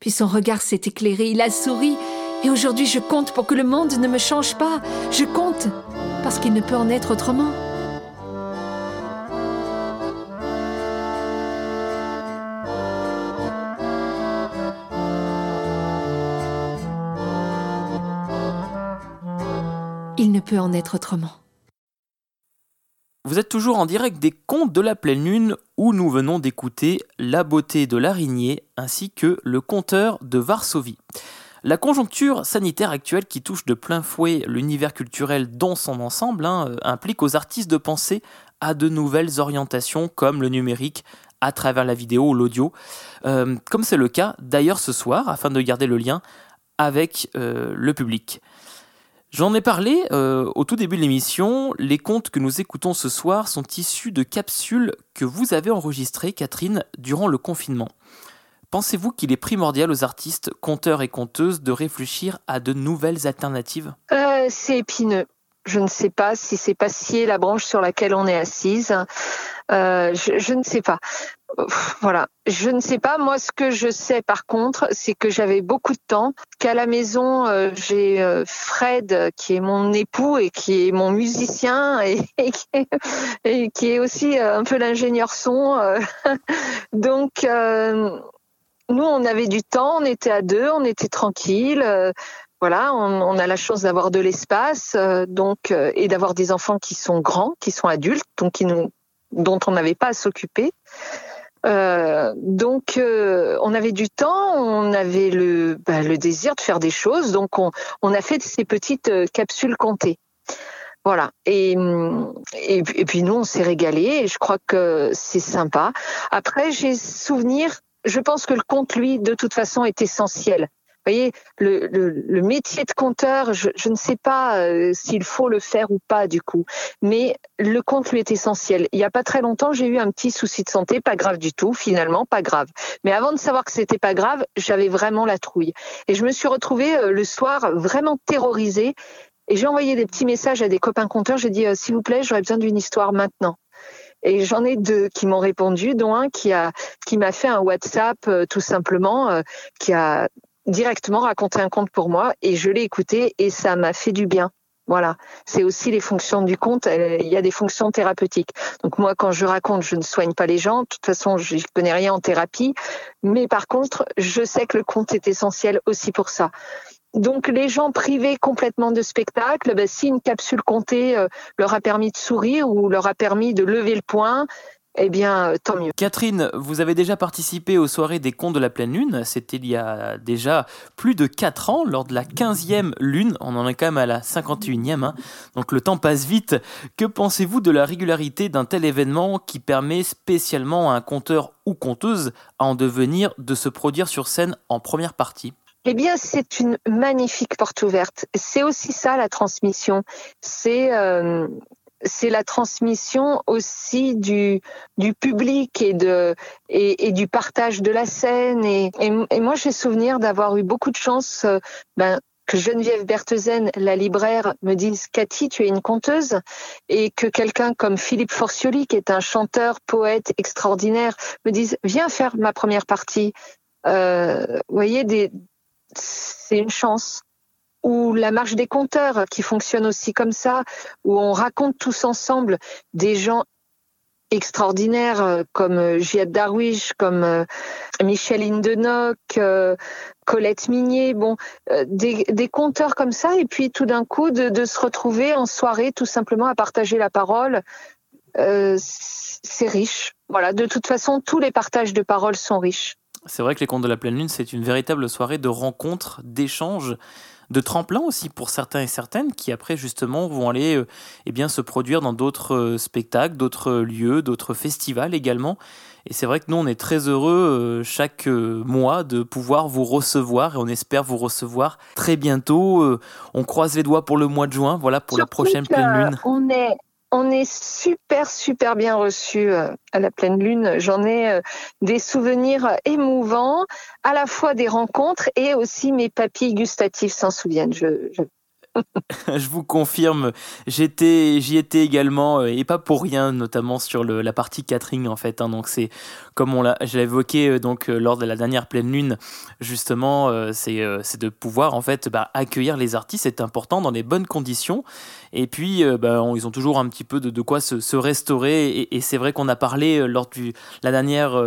Puis son regard s'est éclairé, il a souri, et aujourd'hui je compte pour que le monde ne me change pas. Je compte parce qu'il ne peut en être autrement. Il ne peut en être autrement. Vous êtes toujours en direct des contes de la pleine lune où nous venons d'écouter La beauté de l'araignée ainsi que Le conteur de Varsovie. La conjoncture sanitaire actuelle qui touche de plein fouet l'univers culturel dans son ensemble hein, euh, implique aux artistes de penser à de nouvelles orientations comme le numérique à travers la vidéo ou l'audio, euh, comme c'est le cas d'ailleurs ce soir afin de garder le lien avec euh, le public. J'en ai parlé au tout début de l'émission. Les contes que nous écoutons ce soir sont issus de capsules que vous avez enregistrées, Catherine, durant le confinement. Pensez-vous qu'il est primordial aux artistes, conteurs et conteuses de réfléchir à de nouvelles alternatives? Euh, C'est épineux. Je ne sais pas si c'est pas la branche sur laquelle on est assise. Euh, je, ne sais pas voilà, je ne sais pas. Moi, ce que je sais par contre, c'est que j'avais beaucoup de temps, qu'à la maison, euh, j'ai Fred qui est mon époux et qui est mon musicien et, et, qui, est, aussi un peu l'ingénieur son. Donc, nous, on avait du temps, on était à deux, on était tranquille. voilà, on, on, a la chance d'avoir de l'espace, donc et d'avoir des enfants qui sont grands, qui sont adultes, donc qui nous, dont on n'avait pas à s'occuper. Euh, donc, euh, on avait du temps, on avait le, bah, le désir de faire des choses, donc on, on a fait ces petites euh, capsules comptées. Voilà. Et, et, et puis nous, on s'est régalé et je crois que c'est sympa. Après, j'ai souvenir, je pense que le compte, lui, de toute façon, est essentiel voyez, le, le, le, métier de compteur, je, je ne sais pas euh, s'il faut le faire ou pas du coup, mais le compte lui est essentiel. Il n'y a pas très longtemps, j'ai eu un petit souci de santé, pas grave du tout, finalement, pas grave. Mais avant de savoir que c'était pas grave, j'avais vraiment la trouille. Et je me suis retrouvée euh, le soir vraiment terrorisée. Et j'ai envoyé des petits messages à des copains compteurs. J'ai dit, euh, s'il vous plaît, j'aurais besoin d'une histoire maintenant. Et j'en ai deux qui m'ont répondu, dont un qui a qui m'a fait un WhatsApp tout simplement, qui a directement raconter un conte pour moi et je l'ai écouté et ça m'a fait du bien. Voilà, c'est aussi les fonctions du conte. Il y a des fonctions thérapeutiques. Donc moi, quand je raconte, je ne soigne pas les gens. De toute façon, je ne connais rien en thérapie. Mais par contre, je sais que le conte est essentiel aussi pour ça. Donc les gens privés complètement de spectacle, ben, si une capsule comptée euh, leur a permis de sourire ou leur a permis de lever le poing, eh bien, euh, tant mieux. Catherine, vous avez déjà participé aux soirées des contes de la pleine lune. C'était il y a déjà plus de 4 ans, lors de la 15e lune. On en est quand même à la 51e, hein. donc le temps passe vite. Que pensez-vous de la régularité d'un tel événement qui permet spécialement à un conteur ou conteuse à en devenir de se produire sur scène en première partie? Eh bien, c'est une magnifique porte ouverte. C'est aussi ça la transmission. C'est euh, c'est la transmission aussi du, du public et, de, et, du partage de la scène. Et, et, moi, j'ai souvenir d'avoir eu beaucoup de chance euh, ben, que Geneviève Berthezen, la libraire, me dise Cathy, tu es une conteuse, et que quelqu'un comme Philippe Forcioli, qui est un chanteur, poète extraordinaire, me dise viens faire ma première partie. Euh, vous voyez, c'est une chance ou la marche des compteurs qui fonctionne aussi comme ça, où on raconte tous ensemble des gens extraordinaires euh, comme euh, Giat Darwish, comme euh, Michel Indenoc, Colette Minier, bon, des, des conteurs comme ça, et puis tout d'un coup de, se retrouver en soirée tout simplement à partager la parole, c'est riche. Voilà, de toute façon, tous les partages de parole sont riches. C'est vrai que les contes de la pleine lune, c'est une véritable soirée de rencontres, d'échanges de tremplin aussi pour certains et certaines qui après justement vont aller euh, eh bien, se produire dans d'autres euh, spectacles, d'autres lieux, d'autres festivals également. Et c'est vrai que nous, on est très heureux euh, chaque mois de pouvoir vous recevoir et on espère vous recevoir très bientôt. on croise les doigts pour le mois de juin, voilà, pour la prochaine pleine lune. On est on est super, super bien reçu euh, à la pleine lune. J'en ai euh, des souvenirs émouvants, à la fois des rencontres et aussi mes papilles gustatives s'en souviennent. vous confirme, j'étais, j'y étais également euh, et pas pour rien, notamment sur la partie catering en fait. Hein, donc c'est comme on l'a, je l'ai évoqué euh, donc euh, lors de la dernière pleine lune, justement, c'est de pouvoir en fait bah, accueillir les artistes, c'est important dans les bonnes conditions. Et puis bah, ils ont toujours un petit peu de, quoi se, restaurer. Et, c'est vrai qu'on a parlé lors de la dernière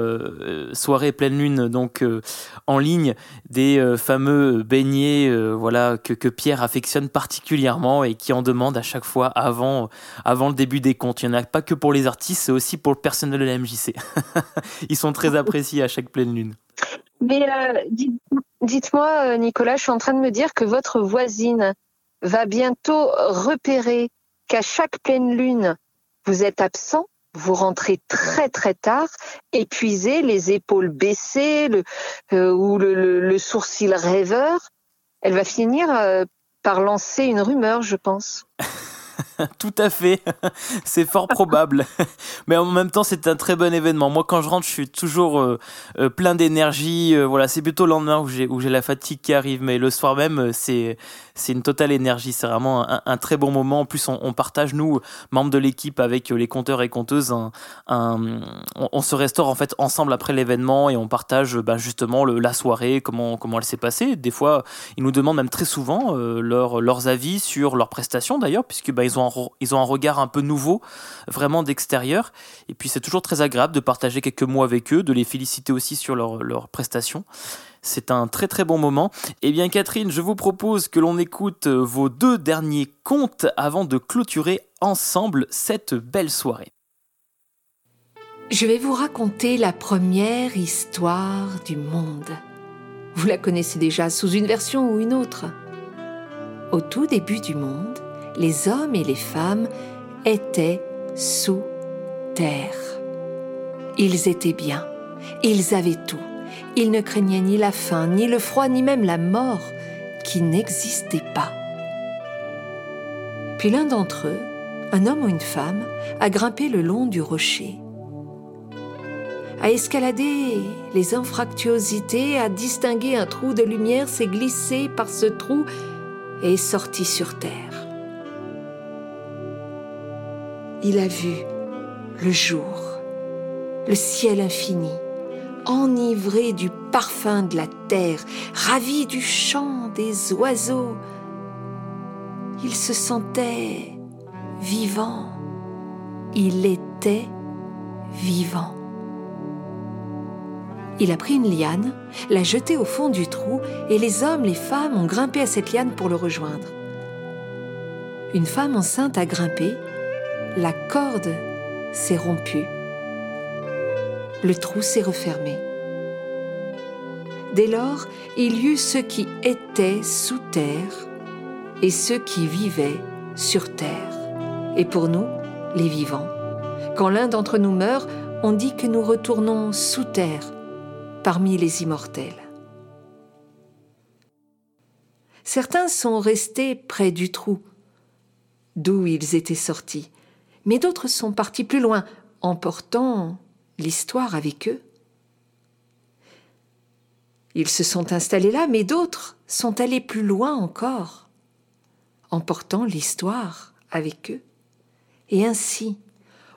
soirée pleine lune donc en ligne des fameux beignets, voilà que Pierre affectionne particulièrement et qui en demande à chaque fois avant, avant le début des comptes. Il n'y en a pas que pour les artistes, c'est aussi pour le personnel de la MJC. Ils sont très appréciés à chaque pleine lune. Mais euh, dites-moi, euh, Nicolas, je suis en train de me dire que votre voisine va bientôt repérer qu'à chaque pleine lune, vous êtes absent, vous rentrez très très tard, épuisé, les épaules baissées le, euh, ou le, le, sourcil rêveur. Elle va finir par lancer une rumeur, je pense. Tout à fait, c'est fort probable. Mais en même temps, c'est un très bon événement. Moi, quand je rentre, je suis toujours euh, euh, plein d'énergie. Euh, voilà, c'est plutôt le lendemain où j'ai où j'ai la fatigue qui arrive, mais le soir même, c'est c'est une totale énergie. C'est vraiment un, très bon moment. En plus, on, partage nous, membres de l'équipe, avec les compteurs et compteuses, on, se restaure en fait ensemble après l'événement et on partage ben, justement la soirée, comment comment elle s'est passée. Des fois, ils nous demandent même très souvent leur, leurs avis sur leurs prestations d'ailleurs, puisque ben, ils ont ils ont un regard un peu nouveau, vraiment d'extérieur. Et puis c'est toujours très agréable de partager quelques mots avec eux, de les féliciter aussi sur leurs prestations. C'est un très très bon moment. Eh bien Catherine, je vous propose que l'on écoute vos deux derniers contes avant de clôturer ensemble cette belle soirée. Je vais vous raconter la première histoire du monde. Vous la connaissez déjà sous une version ou une autre. Au tout début du monde, les hommes et les femmes étaient sous terre. Ils étaient bien, ils avaient tout, ils ne craignaient ni la faim, ni le froid, ni même la mort, qui n'existait pas. Puis l'un d'entre eux, un homme ou une femme, a grimpé le long du rocher, a escaladé les infractuosités, a distingué un trou de lumière, s'est glissé par ce trou et est sorti sur terre il a vu le jour, le ciel infini, enivré du parfum de la terre, ravi du chant des oiseaux. Il se sentait vivant, il était vivant. Il a pris une liane, l'a jetée au fond du trou, et les hommes, les femmes ont grimpé à cette liane pour le rejoindre. Une femme enceinte a grimpé, la corde s'est rompue. le trou s'est refermé. Dès lors, il y eut ceux qui étaient sous terre et ceux qui vivaient sur terre. Et pour nous, les vivants, quand l'un d'entre nous meurt, on dit que nous retournons sous terre, parmi les immortels. Certains sont restés près du trou, d'où ils étaient sortis, mais d'autres sont partis plus loin, emportant l'histoire avec eux. Ils se sont installés là, mais d'autres sont allés plus loin encore, emportant l'histoire avec eux. Et ainsi,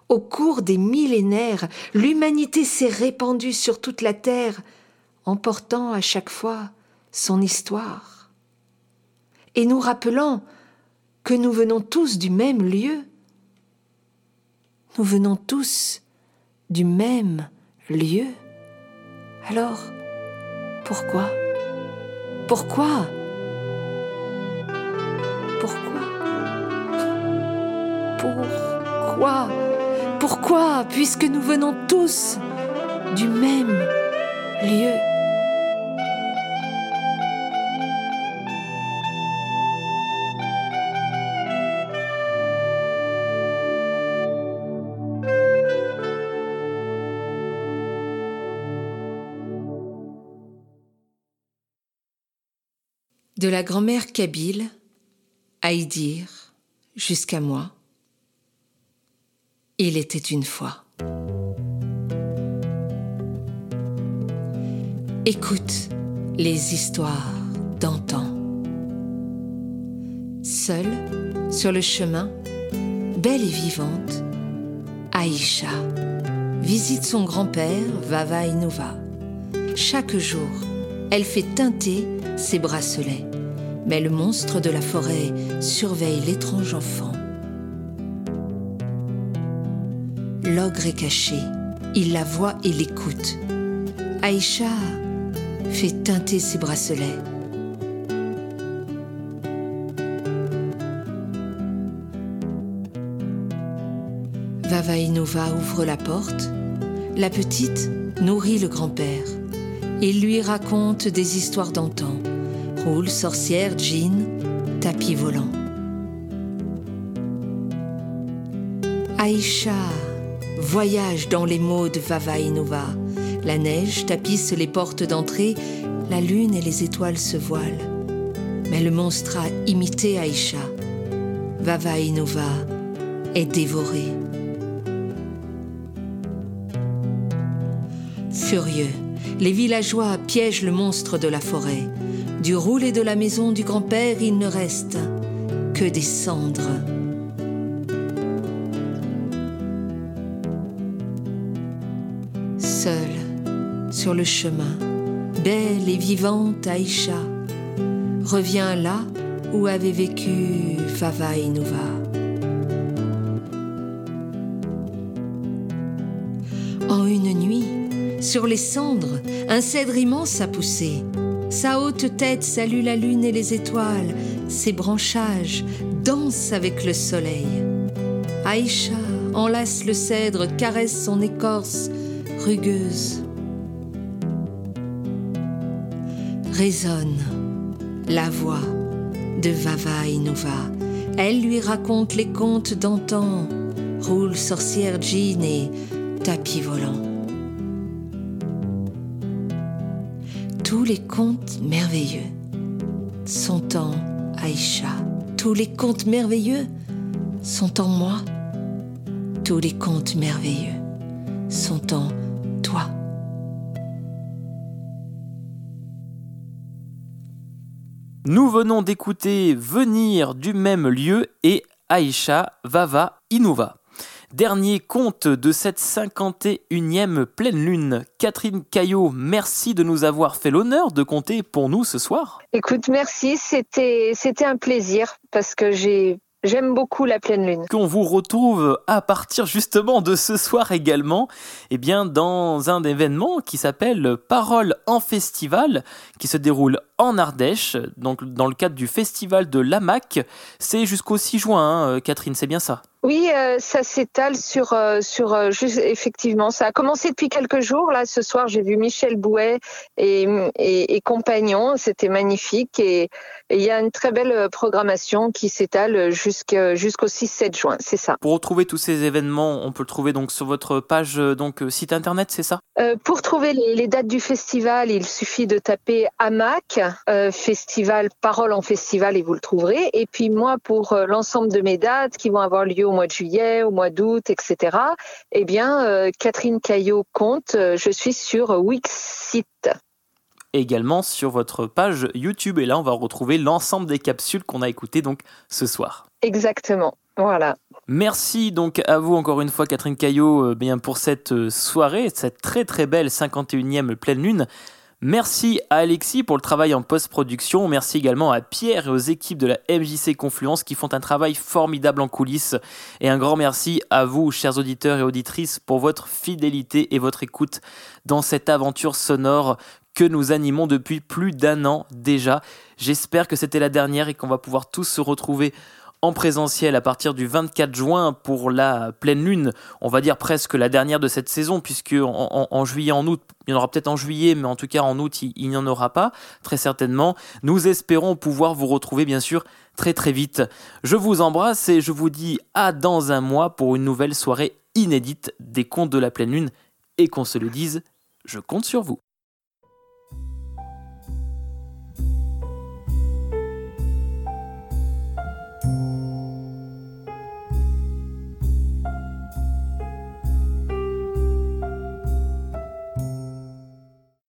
au cours des millénaires, l'humanité s'est répandue sur toute la terre, emportant à chaque fois son histoire. Et nous rappelant que nous venons tous du même lieu. Nous venons tous du même lieu. Alors, pourquoi? Pourquoi? Pourquoi? Pourquoi? Pourquoi Puisque nous venons tous du même lieu? De la grand-mère kabyle à Idir jusqu'à moi, il était une fois. Écoute les histoires d'antan. Seule, sur le chemin, belle et vivante, Aïcha visite son grand-père Vava Inouva. Chaque jour, elle fait teinter ses bracelets mais le monstre de la forêt surveille l'étrange enfant. L'ogre est caché, il la voit et l'écoute. Aïcha fait teinter ses bracelets. Vava Inova ouvre la porte. La petite nourrit le grand-père. Il lui raconte des histoires d'antan roule, sorcière, jean, tapis volant. Aïcha voyage dans les mots de Vava Inova. La neige tapisse les portes d'entrée, la lune et les étoiles se voilent. Mais le monstre a imité Aïcha. Vava Inova est dévoré. Furieux, les villageois piègent le monstre de la forêt. Du roulet de la maison du grand-père, il ne reste que des cendres. Seule, sur le chemin, belle et vivante Aïcha revient là où avait vécu Fava Inouva. En une nuit, sur les cendres, un cèdre immense a poussé. Sa haute tête salue la lune et les étoiles, ses branchages dansent avec le soleil. Aïcha enlace le cèdre, caresse son écorce rugueuse. Résonne la voix de Vava Inouva. Elle lui raconte les contes d'antan, roule sorcière jean et tapis volant. Tous les contes merveilleux sont en Aïcha. Tous les contes merveilleux sont en moi. Tous les contes merveilleux sont en toi. Nous venons d'écouter Venir du même lieu et Aïcha Vava Inouva. Dernier conte de cette 51e pleine lune. Catherine Caillot, merci de nous avoir fait l'honneur de compter pour nous ce soir. Écoute, merci, c'était c'était un plaisir parce que j'ai J'aime beaucoup la pleine lune. Qu'on vous retrouve à partir justement de ce soir également, eh bien dans un événement qui s'appelle Parole en festival, qui se déroule en Ardèche, donc dans le cadre du festival de l'AMAC. C'est jusqu'au 6 juin, hein, Catherine, c'est bien ça? Oui, euh, ça s'étale sur euh, sur euh, juste, effectivement. Ça a commencé depuis quelques jours. Là, ce soir, j'ai vu Michel Bouet et, et, et compagnons. C'était magnifique et il y a une très belle programmation qui s'étale jusqu'au 6-7 juin. C'est ça. Pour retrouver tous ces événements, on peut le trouver donc sur votre page donc site internet, c'est ça? Pour trouver les, les, dates du festival, il suffit de taper AMAC Festival Parole en Festival et vous le trouverez. Et puis moi, pour l'ensemble de mes dates qui vont avoir lieu au mois de juillet, au mois d'août, etc. Eh bien, euh, Catherine Caillot compte, euh, je suis sur Wixit. Également sur votre page YouTube. Et là, on va retrouver l'ensemble des capsules qu'on a écoutées donc ce soir. Exactement. Voilà. Merci donc à vous encore une fois Catherine Caillot euh, bien pour cette soirée, cette très très belle 51e pleine lune. Merci à Alexis pour le travail en post-production. Merci également à Pierre et aux équipes de la MJC Confluence qui font un travail formidable en coulisses. Et un grand merci à vous, chers auditeurs et auditrices, pour votre fidélité et votre écoute dans cette aventure sonore que nous animons depuis plus d'un an déjà. J'espère que c'était la dernière et qu'on va pouvoir tous se retrouver en présentiel à partir du 24 juin pour la pleine lune, on va dire presque la dernière de cette saison, puisque en, juillet, en août, il y en aura peut-être en juillet, mais en tout cas en août, il, il n'y en aura pas, très certainement. Nous espérons pouvoir vous retrouver, bien sûr, très très vite. Je vous embrasse et je vous dis à dans un mois pour une nouvelle soirée inédite des contes de la pleine lune, et qu'on se le dise, je compte sur vous.